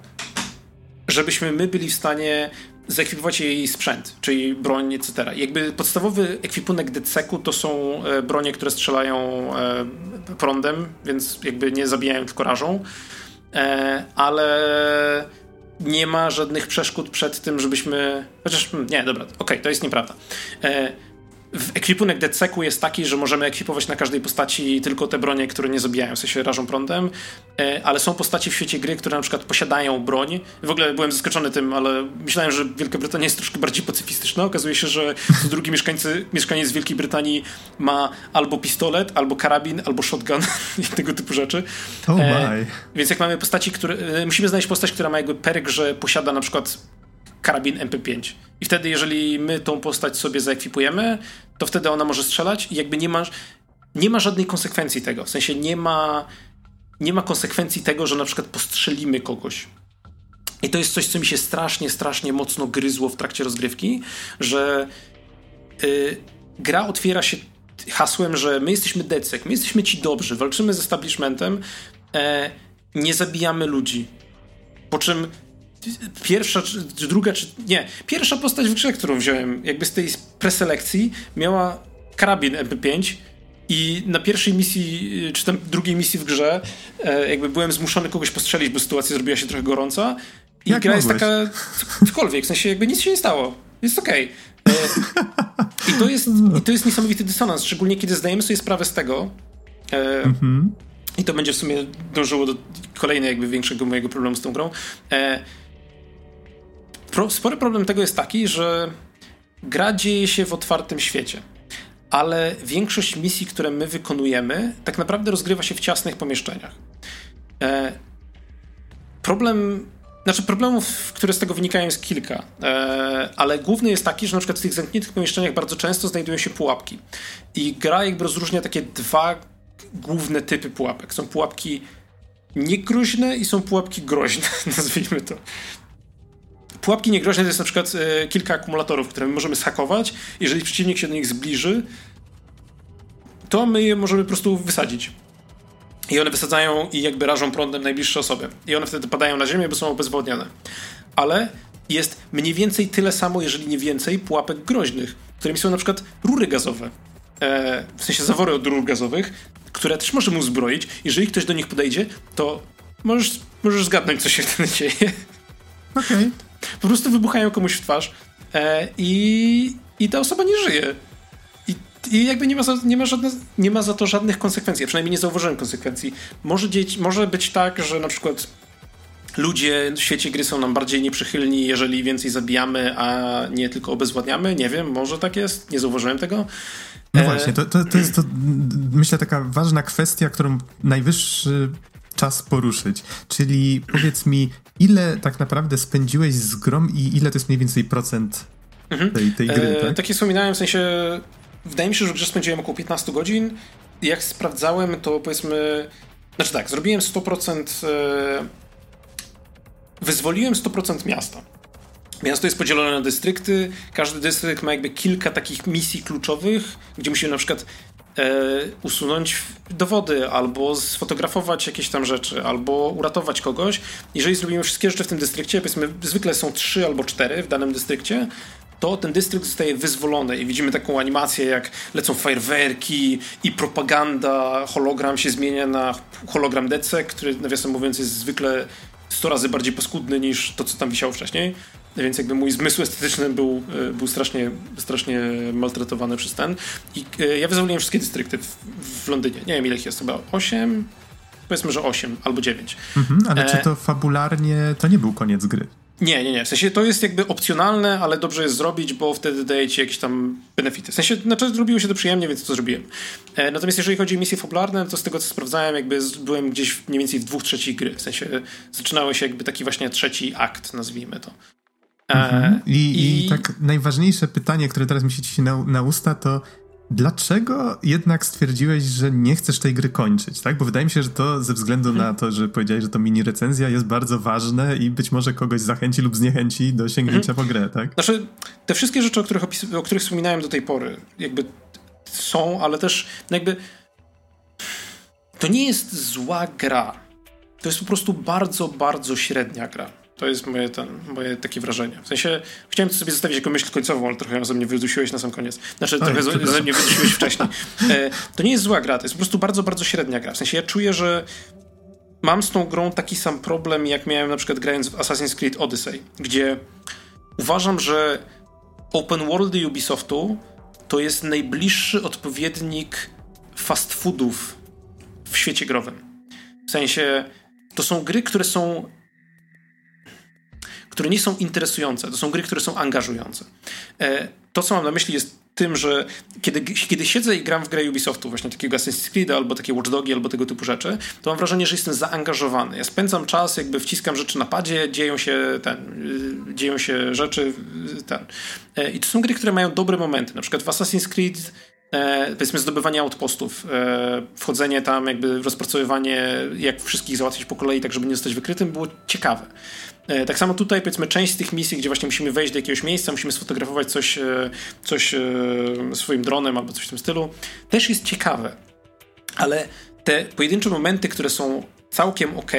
żebyśmy my byli w stanie zaekwipować jej sprzęt, czyli broń, etc. Jakby podstawowy ekwipunek DCEK-u to są e, bronie, które strzelają e, prądem, więc jakby nie zabijają, tylko rażą, e, ale nie ma żadnych przeszkód przed tym, żebyśmy... Chociaż, hmm, nie, dobra, okej, okay, to jest nieprawda ekwipunek DCEK-u jest taki, że możemy ekwipować na każdej postaci tylko te bronie, które nie zabijają, w sensie rażą prądem, e, ale są postaci w świecie gry, które na przykład posiadają broń. W ogóle byłem zaskoczony tym, ale myślałem, że Wielka Brytania jest troszkę bardziej pacyfistyczna. Okazuje się, że co drugi mieszkańcy, mieszkaniec Wielkiej Brytanii ma albo pistolet, albo karabin, albo shotgun i tego typu rzeczy. Oh my. więc jak mamy postaci, które... E, musimy znaleźć postać, która ma jakby perk, że posiada na przykład karabin MP5. I wtedy, jeżeli my tą postać sobie zaekwipujemy, to wtedy ona może strzelać i jakby nie ma, nie ma żadnej konsekwencji tego. W sensie nie ma, nie ma konsekwencji tego, że na przykład postrzelimy kogoś. I to jest coś, co mi się strasznie, strasznie mocno gryzło w trakcie rozgrywki, że yy, gra otwiera się hasłem, że my jesteśmy decek, my jesteśmy ci dobrzy, walczymy z establishmentem, e, nie zabijamy ludzi. Po czym pierwsza, czy druga, czy nie, pierwsza postać w grze, którą wziąłem, jakby z tej preselekcji, miała karabin MP5 i na pierwszej misji, czy tam drugiej misji w grze, e, jakby byłem zmuszony kogoś postrzelić, bo sytuacja zrobiła się trochę gorąca. I Jak gra mogłeś? jest taka, cokolwiek, w sensie jakby nic się nie stało. Jest okej. Okay. E, I to jest, I to jest niesamowity dysonans, szczególnie kiedy zdajemy sobie sprawę z tego, e, mhm. i to będzie w sumie dążyło do kolejnej jakby większego mojego problemu z tą grą, Pro, spory problem tego jest taki, że gra dzieje się w otwartym świecie, ale większość misji, które my wykonujemy, tak naprawdę rozgrywa się w ciasnych pomieszczeniach. E, problem znaczy problemów, które z tego wynikają jest kilka, e, ale główny jest taki, że na przykład w tych zamkniętych pomieszczeniach bardzo często znajdują się pułapki. I gra jakby rozróżnia takie dwa główne typy pułapek. Są pułapki niegroźne i są pułapki groźne, nazwijmy to pułapki niegroźne to jest na przykład e, kilka akumulatorów, które my możemy schakować. Jeżeli przeciwnik się do nich zbliży, to my je możemy po prostu wysadzić. I one wysadzają i jakby rażą prądem najbliższe osoby. I one wtedy padają na ziemię, bo są obezwładniane. Ale jest mniej więcej tyle samo, jeżeli nie więcej, pułapek groźnych, którymi są na przykład rury gazowe. E, w sensie zawory od rur gazowych, które też możemy uzbroić. Jeżeli ktoś do nich podejdzie, to możesz, możesz zgadnąć, co się wtedy dzieje. Okej. Okay po prostu wybuchają komuś w twarz e, i, i ta osoba nie żyje. I, i jakby nie ma, za, nie, ma żadne, nie ma za to żadnych konsekwencji. Ja przynajmniej nie zauważyłem konsekwencji. Może, dzieć, może być tak, że na przykład ludzie w świecie gry są nam bardziej nieprzychylni, jeżeli więcej zabijamy, a nie tylko obezwładniamy. Nie wiem, może tak jest. Nie zauważyłem tego. No właśnie, to, to, to jest to, myślę, taka ważna kwestia, którą najwyższy czas poruszyć. Czyli powiedz mi, ile tak naprawdę spędziłeś z grą i ile to jest mniej więcej procent mhm. tej, tej gry, e, tak? Tak jak wspominałem, w sensie wydaje mi się, że w grze spędziłem około 15 godzin. Jak sprawdzałem, to powiedzmy... Znaczy tak, zrobiłem 100%... E, wyzwoliłem 100% miasta. Miasto jest podzielone na dystrykty. Każdy dystrykt ma jakby kilka takich misji kluczowych, gdzie musimy na przykład e, usunąć dowody, albo sfotografować jakieś tam rzeczy, albo uratować kogoś. Jeżeli zrobimy wszystkie rzeczy w tym dystrykcie, powiedzmy, zwykle są trzy albo cztery w danym dystrykcie, to ten dystrykt zostaje wyzwolony i widzimy taką animację, jak lecą fajerwerki i propaganda, hologram się zmienia na hologram DC, który nawiasem mówiąc jest zwykle 100 razy bardziej paskudny niż to, co tam wisiało wcześniej. Więc jakby mój zmysł estetyczny był, e, był strasznie, strasznie maltretowany przez ten. I e, ja wyzwoliłem wszystkie dystrykty w, w Londynie. Nie wiem ile ich jest, chyba 8? Powiedzmy, że 8 albo 9. Mhm, ale e... czy to fabularnie to nie był koniec gry? Nie, nie, nie. W sensie to jest jakby opcjonalne, ale dobrze jest zrobić, bo wtedy daje ci jakieś tam benefity. W sensie, znaczy zrobiło się to przyjemnie, więc to zrobiłem. E, natomiast jeżeli chodzi o misje fabularne, to z tego co sprawdzałem, jakby byłem gdzieś mniej więcej w dwóch trzecich gry. W sensie zaczynało się jakby taki właśnie trzeci akt, nazwijmy to. Mhm. I, i, I, tak najważniejsze pytanie, które teraz mi się ci na, na usta, to dlaczego jednak stwierdziłeś, że nie chcesz tej gry kończyć, tak? Bo wydaje mi się, że to ze względu mhm. na to, że powiedziałeś, że to mini recenzja jest bardzo ważne i być może kogoś zachęci lub zniechęci do sięgnięcia mhm. po grę, tak? Znaczy, te wszystkie rzeczy, o których, opis- o których wspominałem do tej pory, jakby są, ale też no jakby to nie jest zła gra. to jest po prostu bardzo, bardzo średnia gra. To jest moje, ten, moje takie wrażenie. W sensie, chciałem sobie zostawić jako myśl końcową, ale trochę ją ze mnie wydusiłeś na sam koniec. Znaczy, Oj, trochę ze, ze mnie wydusiłeś wcześniej. E, to nie jest zła gra, to jest po prostu bardzo, bardzo średnia gra. W sensie, ja czuję, że mam z tą grą taki sam problem, jak miałem na przykład grając w Assassin's Creed Odyssey, gdzie uważam, że open worldy Ubisoftu to jest najbliższy odpowiednik fast foodów w świecie growym. W sensie, to są gry, które są które nie są interesujące. To są gry, które są angażujące. E, to, co mam na myśli, jest tym, że kiedy, kiedy siedzę i gram w grę Ubisoftu, właśnie takiego Assassin's Creed, albo takie Watch Dogi, albo tego typu rzeczy, to mam wrażenie, że jestem zaangażowany. Ja spędzam czas, jakby wciskam rzeczy na padzie, dzieją się ten, y, dzieją się rzeczy y, ten. E, I to są gry, które mają dobre momenty. Na przykład w Assassin's Creed e, powiedzmy zdobywanie outpostów, e, wchodzenie tam, jakby rozpracowywanie, jak wszystkich załatwić po kolei, tak żeby nie zostać wykrytym, było ciekawe. E, tak samo tutaj, powiedzmy, część z tych misji, gdzie właśnie musimy wejść do jakiegoś miejsca, musimy sfotografować coś, e, coś e, swoim dronem albo coś w tym stylu, też jest ciekawe. Ale te pojedyncze momenty, które są całkiem ok,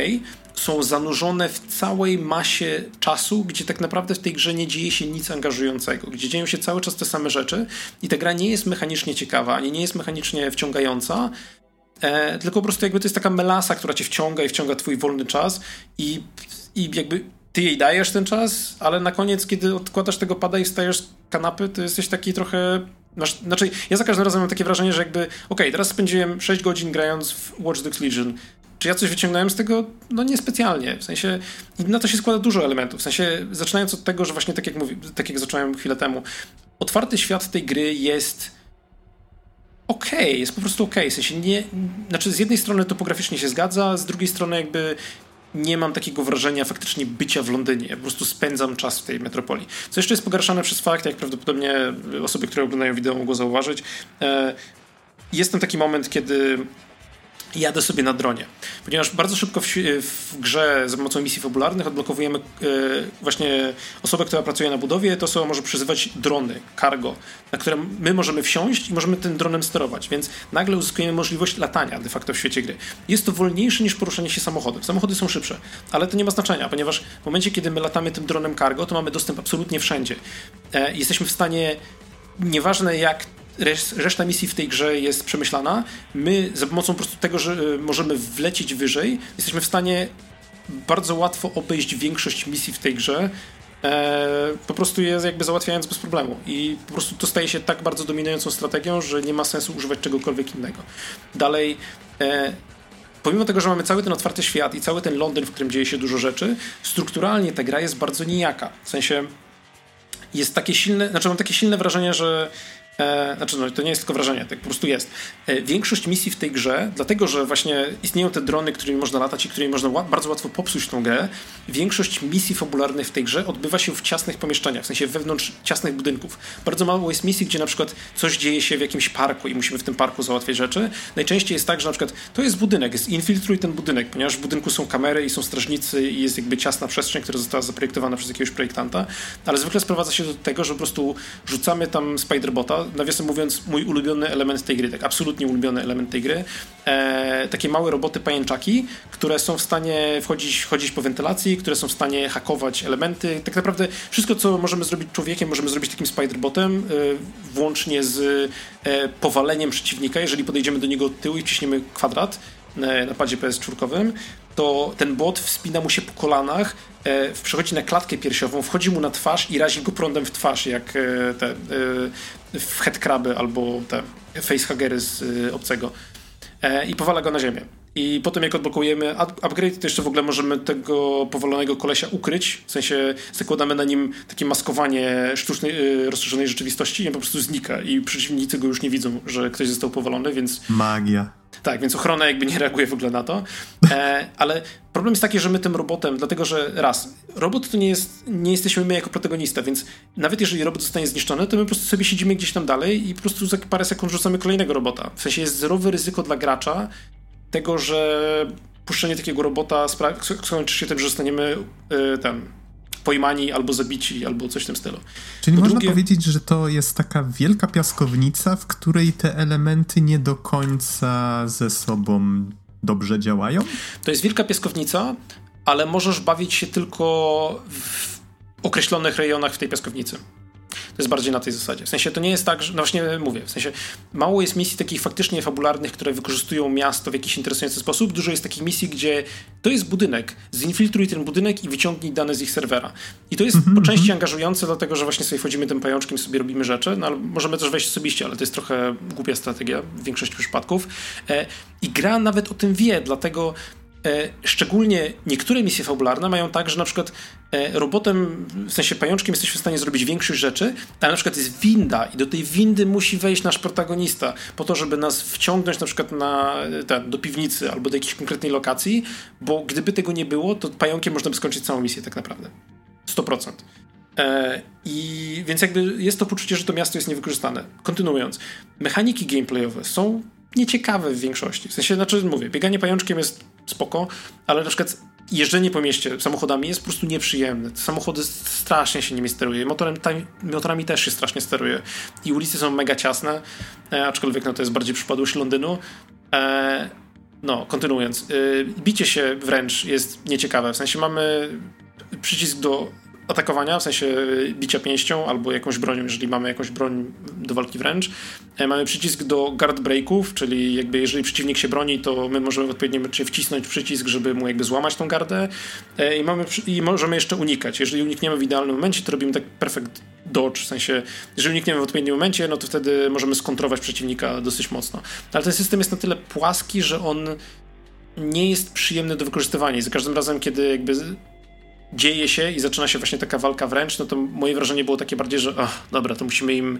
są zanurzone w całej masie czasu, gdzie tak naprawdę w tej grze nie dzieje się nic angażującego, gdzie dzieją się cały czas te same rzeczy i ta gra nie jest mechanicznie ciekawa, ani nie jest mechanicznie wciągająca, e, tylko po prostu jakby to jest taka melasa, która cię wciąga i wciąga twój wolny czas i i jakby ty jej dajesz ten czas, ale na koniec, kiedy odkładasz tego pada i wstajesz z kanapy, to jesteś taki trochę... Znaczy, ja za każdym razem mam takie wrażenie, że jakby, okej, okay, teraz spędziłem 6 godzin grając w Watch Dogs Legion. Czy ja coś wyciągnąłem z tego? No niespecjalnie. W sensie, na to się składa dużo elementów. W sensie, zaczynając od tego, że właśnie tak jak, mówi, tak jak zacząłem chwilę temu, otwarty świat tej gry jest okej, okay, jest po prostu okej. Okay. W sensie nie, znaczy z jednej strony topograficznie się zgadza, z drugiej strony jakby nie mam takiego wrażenia faktycznie bycia w Londynie. Ja po prostu spędzam czas w tej metropolii. Co jeszcze jest pogarszane przez fakt, jak prawdopodobnie osoby, które oglądają wideo mogą zauważyć, e, jest ten taki moment, kiedy jadę sobie na dronie. Ponieważ bardzo szybko w, w, grze za pomocą misji fabularnych odblokowujemy e, właśnie osobę, która pracuje na budowie, to osoba może przyzywać drony, cargo, na które my możemy wsiąść i możemy tym dronem sterować, więc nagle uzyskujemy możliwość latania de facto w świecie gry. Jest to wolniejsze niż poruszanie się samochodem. Samochody są szybsze, ale to nie ma znaczenia, ponieważ w momencie, kiedy my latamy tym dronem cargo, to mamy dostęp absolutnie wszędzie. E, jesteśmy w stanie nieważne jak reszta misji w tej grze jest przemyślana. My za pomocą po prostu tego, że e, możemy wlecieć wyżej, jesteśmy w stanie bardzo łatwo obejść większość misji w tej grze, e, po prostu je jakby załatwiając bez problemu. I po prostu to staje się tak bardzo dominującą strategią, że nie ma sensu używać czegokolwiek innego. Dalej, e, pomimo tego, że mamy cały ten otwarty świat i cały ten Londyn, w którym dzieje się dużo rzeczy, strukturalnie ta gra jest bardzo nijaka. W sensie jest takie silne, znaczy mam takie silne wrażenie, że E, znaczy, no, to nie jest tylko wrażenie, tak po prostu jest. E, większość misji w tej grze, dlatego że właśnie istnieją te drony, którymi można latać i którymi można bardzo łatwo popsuć tą grę, większość misji fabularnych w tej grze odbywa się w ciasnych pomieszczeniach, w sensie wewnątrz ciasnych budynków. Bardzo mało jest misji, gdzie na przykład coś dzieje się w jakimś parku i musimy w tym parku załatwiać rzeczy. Najczęściej jest tak, że na przykład to jest budynek, jest infiltruj ten budynek, ponieważ w budynku są kamery i są strażnicy i jest jakby ciasna przestrzeń, która została zaprojektowana przez jakiegoś projektanta, ale zwykle sprowadza się do tego, że po prostu rzucamy tam spiderbota, nawiasem mówiąc, mój ulubiony element tej gry, tak absolutnie ulubiony element tej gry. E, takie małe roboty pajęczaki, które są w stanie wchodzić, chodzić po wentylacji, które są w stanie hakować elementy. Tak naprawdę wszystko, co możemy zrobić człowiekiem, możemy zrobić takim spiderbotem, e, włącznie z e, powaleniem przeciwnika, jeżeli podejdziemy do niego od tyłu i ciśniemy kwadrat e, na padzie PS4, to ten bot wspina mu się po kolanach, e, przechodzi na klatkę piersiową, wchodzi mu na twarz i razi go prądem w twarz, jak e, te e, w headcraby albo te facehagery z obcego. I powala go na ziemię. I potem jak odblokujemy upgrade, to jeszcze w ogóle możemy tego powolonego kolesia ukryć. W sensie zakładamy na nim takie maskowanie sztucznej, rozszerzonej rzeczywistości i on po prostu znika i przeciwnicy go już nie widzą, że ktoś został powalony, więc... Magia. Tak, więc ochrona jakby nie reaguje w ogóle na to. E, ale problem jest taki, że my tym robotem, dlatego że raz, robot to nie jest, nie jesteśmy my jako protagonista, więc nawet jeżeli robot zostanie zniszczony, to my po prostu sobie siedzimy gdzieś tam dalej i po prostu za parę sekund rzucamy kolejnego robota. W sensie jest zerowe ryzyko dla gracza tego, że puszczenie takiego robota skończy się tym, że zostaniemy y, ten pojmani albo zabici, albo coś w tym stylu. Czyli można drugie... powiedzieć, że to jest taka wielka piaskownica, w której te elementy nie do końca ze sobą dobrze działają? To jest wielka piaskownica, ale możesz bawić się tylko w określonych rejonach w tej piaskownicy. To jest bardziej na tej zasadzie. W sensie to nie jest tak, że, no właśnie mówię, w sensie mało jest misji takich faktycznie fabularnych, które wykorzystują miasto w jakiś interesujący sposób. Dużo jest takich misji, gdzie to jest budynek, zinfiltruj ten budynek i wyciągnij dane z ich serwera. I to jest mm -hmm. po części mhm. angażujące, dlatego że właśnie sobie wchodzimy tym pajączkiem, sobie robimy rzeczy, no ale możemy też wejść osobiście, ale to jest trochę głupia strategia w większości przypadków. E, I gra nawet o tym wie, dlatego szczególnie niektóre misje fabularne mają tak, że na przykład e, robotem, w sensie pajączkiem jesteśmy w stanie zrobić większość rzeczy, ale na przykład jest winda i do tej windy musi wejść nasz protagonista po to, żeby nas wciągnąć na przykład na, ten, do piwnicy albo do jakiejś konkretnej lokacji, bo gdyby tego nie było, to pająkiem można by skończyć całą misję tak naprawdę. 100%. E, I więc jakby jest to poczucie, że to miasto jest niewykorzystane. Kontynuując, mechaniki gameplayowe są nieciekawe w większości. W sensie, znaczy mówię, bieganie pajączkiem jest spoko, ale na przykład jeżdżenie po mieście samochodami jest po prostu nieprzyjemne. Samochody strasznie się nimi steruje. Motorem, motorami też się strasznie steruje. I ulice są mega ciasne, e, aczkolwiek no, to jest bardziej przypadłość Londynu. E, no, kontynuując. E, bicie się wręcz jest nieciekawe. W sensie mamy przycisk do atakowania, w sensie bicia pięścią albo jakąś bronią, jeżeli mamy jakąś broń do walki wręcz. E, mamy przycisk do guard breaków, czyli jakby jeżeli przeciwnik się broni, to my możemy w odpowiednim momencie wcisnąć przycisk, żeby mu jakby złamać tą gardę e, i, mamy, i możemy jeszcze unikać. Jeżeli unikniemy w idealnym momencie, to robimy tak perfect dodge, w sensie jeżeli unikniemy w odpowiednim momencie, no to wtedy możemy skontrować przeciwnika dosyć mocno. Ale ten system jest na tyle płaski, że on nie jest przyjemny do wykorzystywania za każdym razem, kiedy jakby dzieje się i zaczyna się właśnie taka walka wręcz, no to moje wrażenie było takie bardziej, że ach, dobra, to musimy im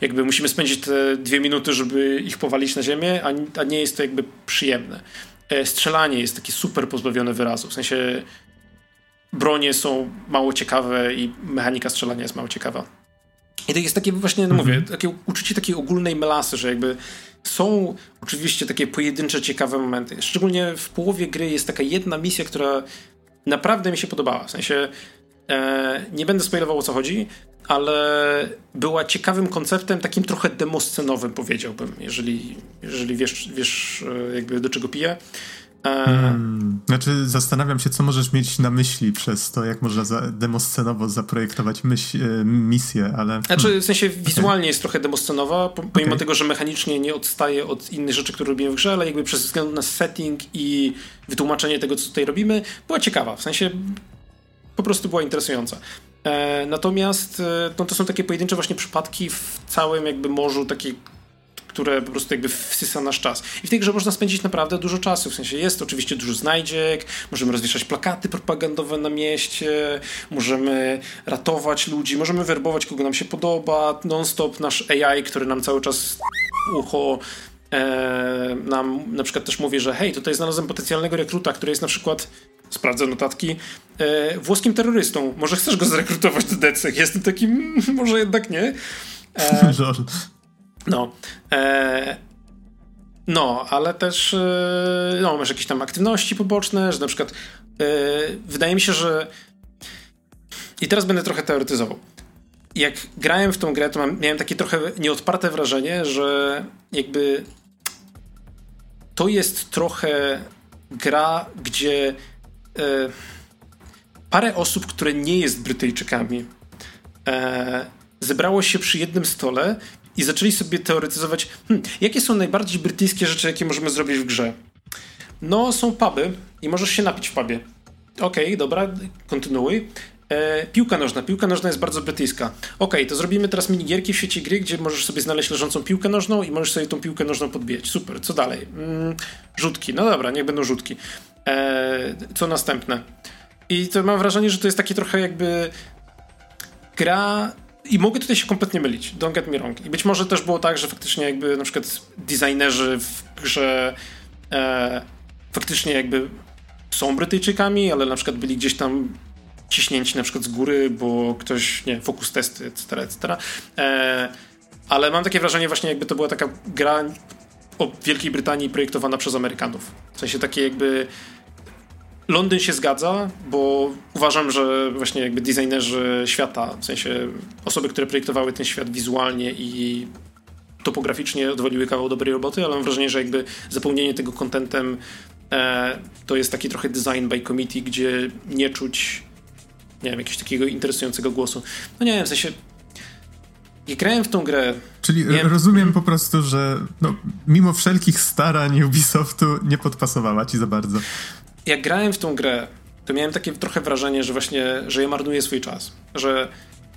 jakby musimy spędzić te dwie minuty, żeby ich powalić na ziemię, a, a nie jest to jakby przyjemne. E, strzelanie jest takie super pozbawione wyrazu, w sensie bronie są mało ciekawe i mechanika strzelania jest mało ciekawa. I to jest takie właśnie, no mówię, mhm. takie uczucie takiej ogólnej melasy, że jakby są oczywiście takie pojedyncze, ciekawe momenty. Szczególnie w połowie gry jest taka jedna misja, która naprawdę mi się podobała. W sensie e, nie będę spoilował o co chodzi, ale była ciekawym konceptem, takim trochę demoscenowym powiedziałbym, jeżeli, jeżeli wiesz, wiesz e, jakby do czego piję. E... Hmm. Znaczy, zastanawiam się, co możesz mieć na myśli przez to, jak można za, demoscenowo zaprojektować myśl, e, misję, ale. Znaczy, w sensie wizualnie okay. jest trochę demoscenowa, pomimo okay. tego, że mechanicznie nie odstaje od innych rzeczy, które robimy w grze, ale jakby przez względu na setting i wytłumaczenie tego, co tutaj robimy, była ciekawa. W sensie po prostu była interesująca. E, natomiast e, no, to są takie pojedyncze właśnie przypadki w całym jakby morzu takiej które po prostu jakby wsysa nasz czas. I w tej grze można spędzić naprawdę dużo czasu, w sensie jest oczywiście dużo znajdziek, możemy rozwieszać plakaty propagandowe na mieście, możemy ratować ludzi, możemy werbować kogo nam się podoba, non-stop nasz AI, który nam cały czas ucho e, nam na przykład też mówi, że hej, tutaj znalazłem potencjalnego rekruta, który jest na przykład sprawdzę notatki, e, włoskim terrorystą. Może chcesz go zrekrutować do DECEK? Jestem takim, może jednak nie. E, no. E, no, ale też e, no, masz jakieś tam aktywności poboczne, że na przykład e, wydaje mi się, że i teraz będę trochę teoretyzował. Jak grałem w tą grę, to mam, miałem takie trochę nieodparte wrażenie, że jakby to jest trochę gra, gdzie e, parę osób, które nie jest Brytyjczykami, e, zebrało się przy jednym stole i zaczęli sobie teoretyzować, hmm, jakie są najbardziej brytyjskie rzeczy, jakie możemy zrobić w grze. No, są puby i możesz się napić w pubie. Okej, okay, dobra, kontynuuj. E, piłka nożna. Piłka nożna jest bardzo brytyjska. Okej, okay, to zrobimy teraz minigierki w sieci gry, gdzie możesz sobie znaleźć leżącą piłkę nożną i możesz sobie tą piłkę nożną podbijać. Super, co dalej? Mm, rzutki. No dobra, niech będą rzutki. E, co następne? I to mam wrażenie, że to jest taki trochę jakby gra i mogę tutaj się kompletnie mylić, don't get me wrong. I być może też było tak, że faktycznie jakby na przykład designerzy w grze e, faktycznie jakby są Brytyjczykami, ale na przykład byli gdzieś tam ciśnięci na przykład z góry, bo ktoś, nie, fokus testy, etc., etc. E, ale mam takie wrażenie właśnie jakby to była taka gra o Wielkiej Brytanii projektowana przez Amerykanów. W sensie takie jakby Londyn się zgadza, bo uważam, że właśnie jakby designerzy świata, w sensie osoby, które projektowały ten świat wizualnie i topograficznie odwaliły kawał dobrej roboty, ale mam wrażenie, że jakby zapełnienie tego kontentem E, to jest taki trochę design by committee, gdzie nie czuć, nie wiem, jakiegoś takiego interesującego głosu. No nie wiem, w sensie jak grałem w tą grę... Czyli rozumiem po prostu, że no, mimo wszelkich starań Ubisoftu nie podpasowała ci za bardzo. Jak grałem w tą grę, to miałem takie trochę wrażenie, że właśnie, że ja marnuję swój czas. Że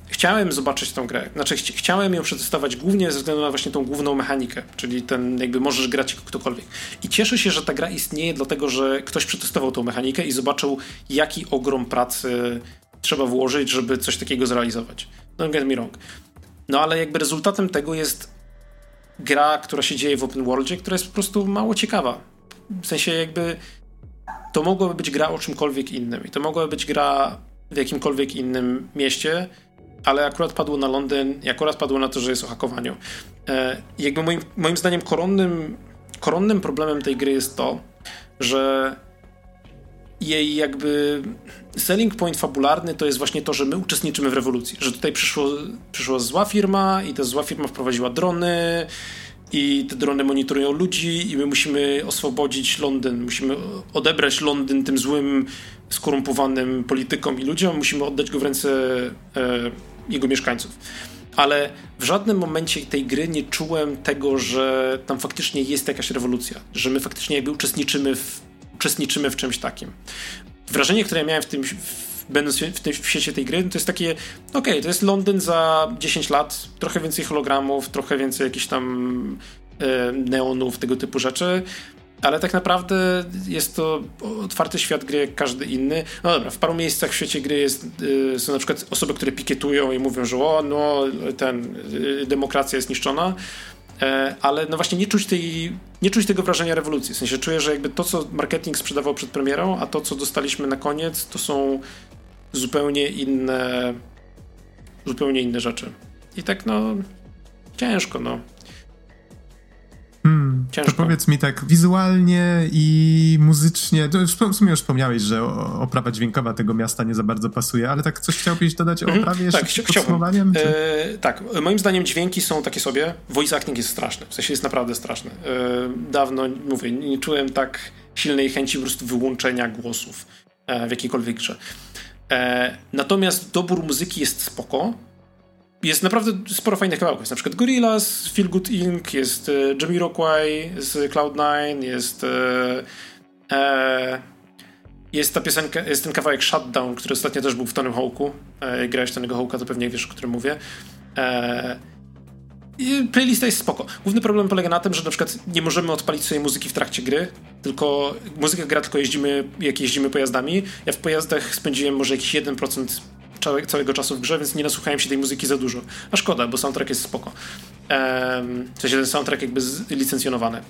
chciałem zobaczyć tą grę. Znaczy, ch chciałem ją przetestować głównie ze względu na właśnie tą główną mechanikę, czyli ten jakby możesz grać ktokolwiek. I cieszę się, że ta gra istnieje, dlatego że ktoś przetestował tą mechanikę i zobaczył, jaki ogrom pracy trzeba włożyć, żeby coś takiego zrealizować. Don't get me wrong. No ale jakby rezultatem tego jest gra, która się dzieje w open worldzie, która jest po prostu mało ciekawa. W sensie jakby to mogłaby być gra o czymkolwiek innym i to mogłaby być gra w jakimkolwiek innym mieście, ale akurat padło na Londyn i akurat padło na to, że jest o hakowaniu. E, jakby moim, moim zdaniem koronnym, koronnym problemem tej gry jest to, że jej jakby selling point fabularny to jest właśnie to, że my uczestniczymy w rewolucji, że tutaj przyszło, przyszła zła firma i ta zła firma wprowadziła drony i te drony monitorują ludzi i my musimy oswobodzić Londyn, musimy odebrać Londyn tym złym, skorumpowanym politykom i ludziom, musimy oddać go w ręce e, jego mieszkańców. Ale w żadnym momencie tej gry nie czułem tego, że tam faktycznie jest jakaś rewolucja, że my faktycznie jakby uczestniczymy w, uczestniczymy w czymś takim. Wrażenie, które ja miałem w tym, w, będąc w, tym, w świecie tej gry, to jest takie, okej, okay, to jest Londyn za 10 lat, trochę więcej hologramów, trochę więcej jakichś tam e, neonów, tego typu rzeczy ale tak naprawdę jest to otwarty świat gry jak każdy inny. No dobra, w paru miejscach w świecie gry jest, y, są na przykład osoby, które pikietują i mówią, że o, no, ten, y, demokracja jest niszczona, e, ale no właśnie nie czuć, tej, nie czuć tego wrażenia rewolucji. W sensie czuję, że jakby to, co marketing sprzedawał przed premierą, a to, co dostaliśmy na koniec, to są zupełnie inne zupełnie inne rzeczy. I tak no ciężko, no. Ciężko. To powiedz mi tak, wizualnie i muzycznie, w sumie już wspomniałeś, że oprawa dźwiękowa tego miasta nie za bardzo pasuje, ale tak coś chciałbyś dodać o mhm. oprawie jeszcze tak, podsumowaniem? E, tak, moim zdaniem dźwięki są takie sobie, voice acting jest straszny, w sensie jest naprawdę straszny. E, dawno, mówię, nie czułem tak silnej chęci po prostu wyłączenia głosów e, w jakiejkolwiek grze. E, natomiast dobór muzyki jest spoko, jest naprawdę sporo fajnych kawałków. Jest na przykład Gorillaz, Feel Good Inc., jest e, Jamiroquai z Cloud9, jest e, e, jest ta piosenka, jest ten kawałek Shutdown, który ostatnio też był w Tony Hawku. E, grałeś Tonego Hawka, to pewnie wiesz, o którym mówię. E, playlista jest spoko. Główny problem polega na tym, że na przykład nie możemy odpalić sobie muzyki w trakcie gry, tylko muzyka gra tylko jeździmy, jak jeździmy pojazdami. Ja w pojazdach spędziłem może jakiś 1% całego czasu w grze, więc nie nasłuchałem się tej muzyki za dużo. A szkoda, bo soundtrack jest spoko. w sensie ten soundtrack jakby licencjonowany.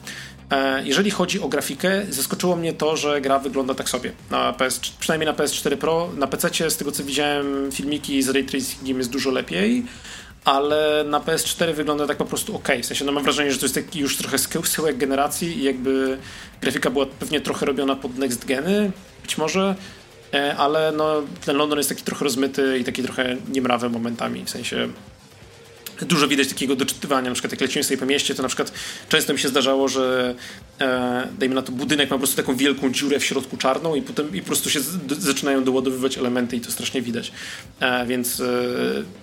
E, jeżeli chodzi o grafikę, zaskoczyło mnie to, że gra wygląda tak sobie. Na PS, przynajmniej na PS4 Pro, na PC, z tego co widziałem, filmiki z ray tracingiem jest dużo lepiej ale na PS4 wygląda tak po prostu ok. W sensie no mam wrażenie, że to jest taki już trochę schyłek generacji i jakby grafika była pewnie trochę robiona pod next geny, być może, ale no, ten London jest taki trochę rozmyty i taki trochę niemrawy momentami, w sensie dużo widać takiego doczytywania, na przykład jak lecimy sobie po mieście, to na przykład często mi się zdarzało, że e, dajmy na to budynek ma po prostu taką wielką dziurę w środku czarną i potem i po prostu się z, zaczynają doładowywać elementy i to strasznie widać. E, więc e,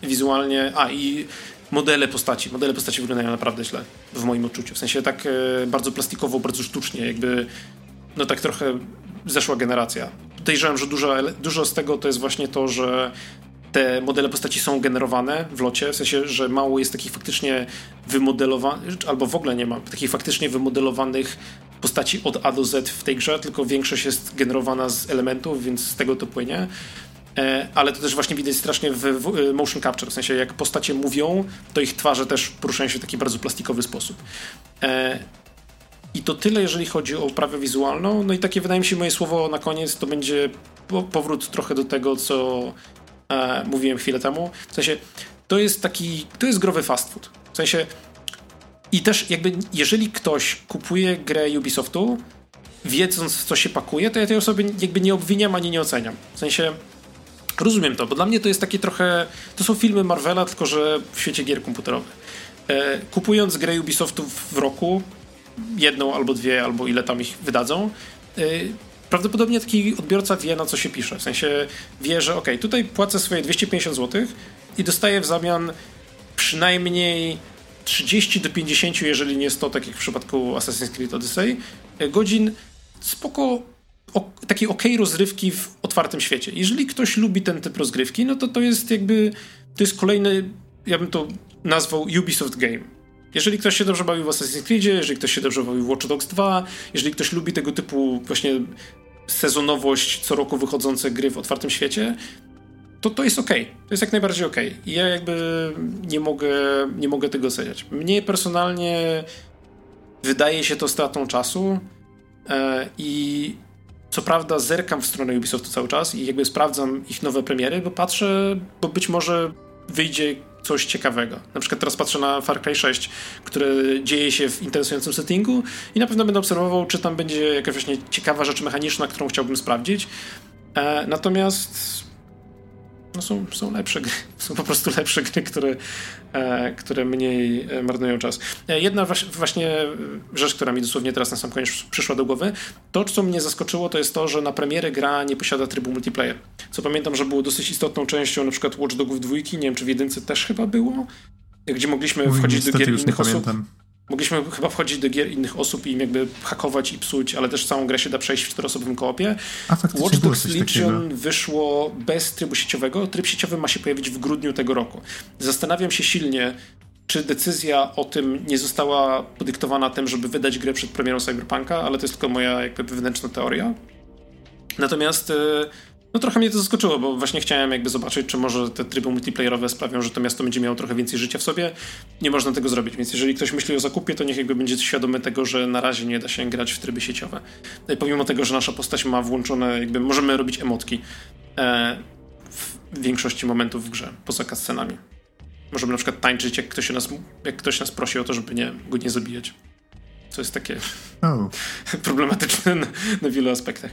wizualnie, a i modele postaci, modele postaci wyglądają naprawdę źle w moim odczuciu, w sensie tak e, bardzo plastikowo, bardzo sztucznie, jakby no tak trochę zeszła generacja. Podejrzewam, że dużo, dużo z tego to jest właśnie to, że te modele postaci są generowane w locie, w sensie, że mało jest takich faktycznie wymodelowanych, albo w ogóle nie ma takich faktycznie wymodelowanych postaci od A do Z w tej grze, tylko większość jest generowana z elementów, więc z tego to płynie. E, ale to też właśnie widać strasznie w motion capture, w sensie jak postacie mówią, to ich twarze też poruszają się w taki bardzo plastikowy sposób. I to tyle, jeżeli chodzi o oprawę wizualną. No i takie wydaje mi się moje słowo na koniec to będzie powrót trochę do tego, co e, mówiłem chwilę temu. W sensie to jest taki, to jest growy fast food. W sensie i też jakby jeżeli ktoś kupuje grę Ubisoftu, wiedząc co się pakuje, to ja tej osoby jakby nie obwiniam ani nie oceniam. W sensie rozumiem to, bo dla mnie to jest takie trochę, to są filmy Marvela, tylko że w świecie gier komputerowych. E, kupując grę Ubisoftu w roku, jedną albo dwie, albo ile tam ich wydadzą, y, prawdopodobnie taki odbiorca wie, na co się pisze. W sensie wie, że ok, tutaj płacę swoje 250 zł i dostaję w zamian przynajmniej 30 do 50, jeżeli nie 100, tak jak w przypadku Assassin's Creed Odyssey, godzin spoko, o, takiej okej okay rozrywki w otwartym świecie. Jeżeli ktoś lubi ten typ rozgrywki, no to to jest jakby, to jest kolejny, ja bym to nazwał Ubisoft Game. Jeżeli ktoś się dobrze bawił w Assassin's Creedzie, jeżeli ktoś się dobrze bawił w Watch Dogs 2, jeżeli ktoś lubi tego typu właśnie sezonowość, co roku wychodzące gry w otwartym świecie, to to jest ok. To jest jak najbardziej ok. I ja jakby nie mogę, nie mogę tego oceniać. Mnie personalnie wydaje się to stratą czasu e, i co prawda zerkam w stronę Ubisoftu cały czas i jakby sprawdzam ich nowe premiery, bo patrzę, bo być może wyjdzie coś ciekawego. Na przykład teraz patrzę na Far Cry 6, które dzieje się w interesującym settingu i na pewno będę obserwował, czy tam będzie jakaś właśnie ciekawa rzecz mechaniczna, którą chciałbym sprawdzić. E, natomiast no są, są lepsze gry. Są po prostu lepsze gry, które, e, które mniej e, marnują czas. E, jedna właśnie rzecz, która mi dosłownie teraz na sam koniec przyszła do głowy, to co mnie zaskoczyło, to jest to, że na premierę gra nie posiada trybu multiplayer. Co pamiętam, że było dosyć istotną częścią na przykład Watch Dogów dwójki, nie wiem czy w jedynce też chyba było, gdzie mogliśmy Uj, wchodzić do gier innych osób. Pamiętam mogliśmy chyba wchodzić do gier innych osób i im jakby hakować i psuć, ale też całą grę się da przejść w czteroosobowym koopie. A Watch Dogs Legion wyszło bez trybu sieciowego. Tryb sieciowy ma się pojawić w grudniu tego roku. Zastanawiam się silnie, czy decyzja o tym nie została podyktowana tym, żeby wydać grę przed premierą Cyberpunka, ale to jest tylko moja jakby wewnętrzna teoria. Natomiast... Yy, no trochę mnie to zaskoczyło, bo właśnie chciałem jakby zobaczyć, czy może te tryby multiplayerowe sprawią, że to miasto będzie miało trochę więcej życia w sobie. Nie można tego zrobić, więc jeżeli ktoś myśli o zakupie, to niech jakby będzie świadomy tego, że na razie nie da się grać w tryby sieciowe. No I pomimo tego, że nasza postać ma włączone, jakby możemy robić emotki e, w większości momentów w grze, poza scenami. Możemy na przykład tańczyć, jak ktoś, nas, jak ktoś nas prosi o to, żeby nie, go nie zabijać. Co jest takie oh. problematyczne na, na wielu aspektach.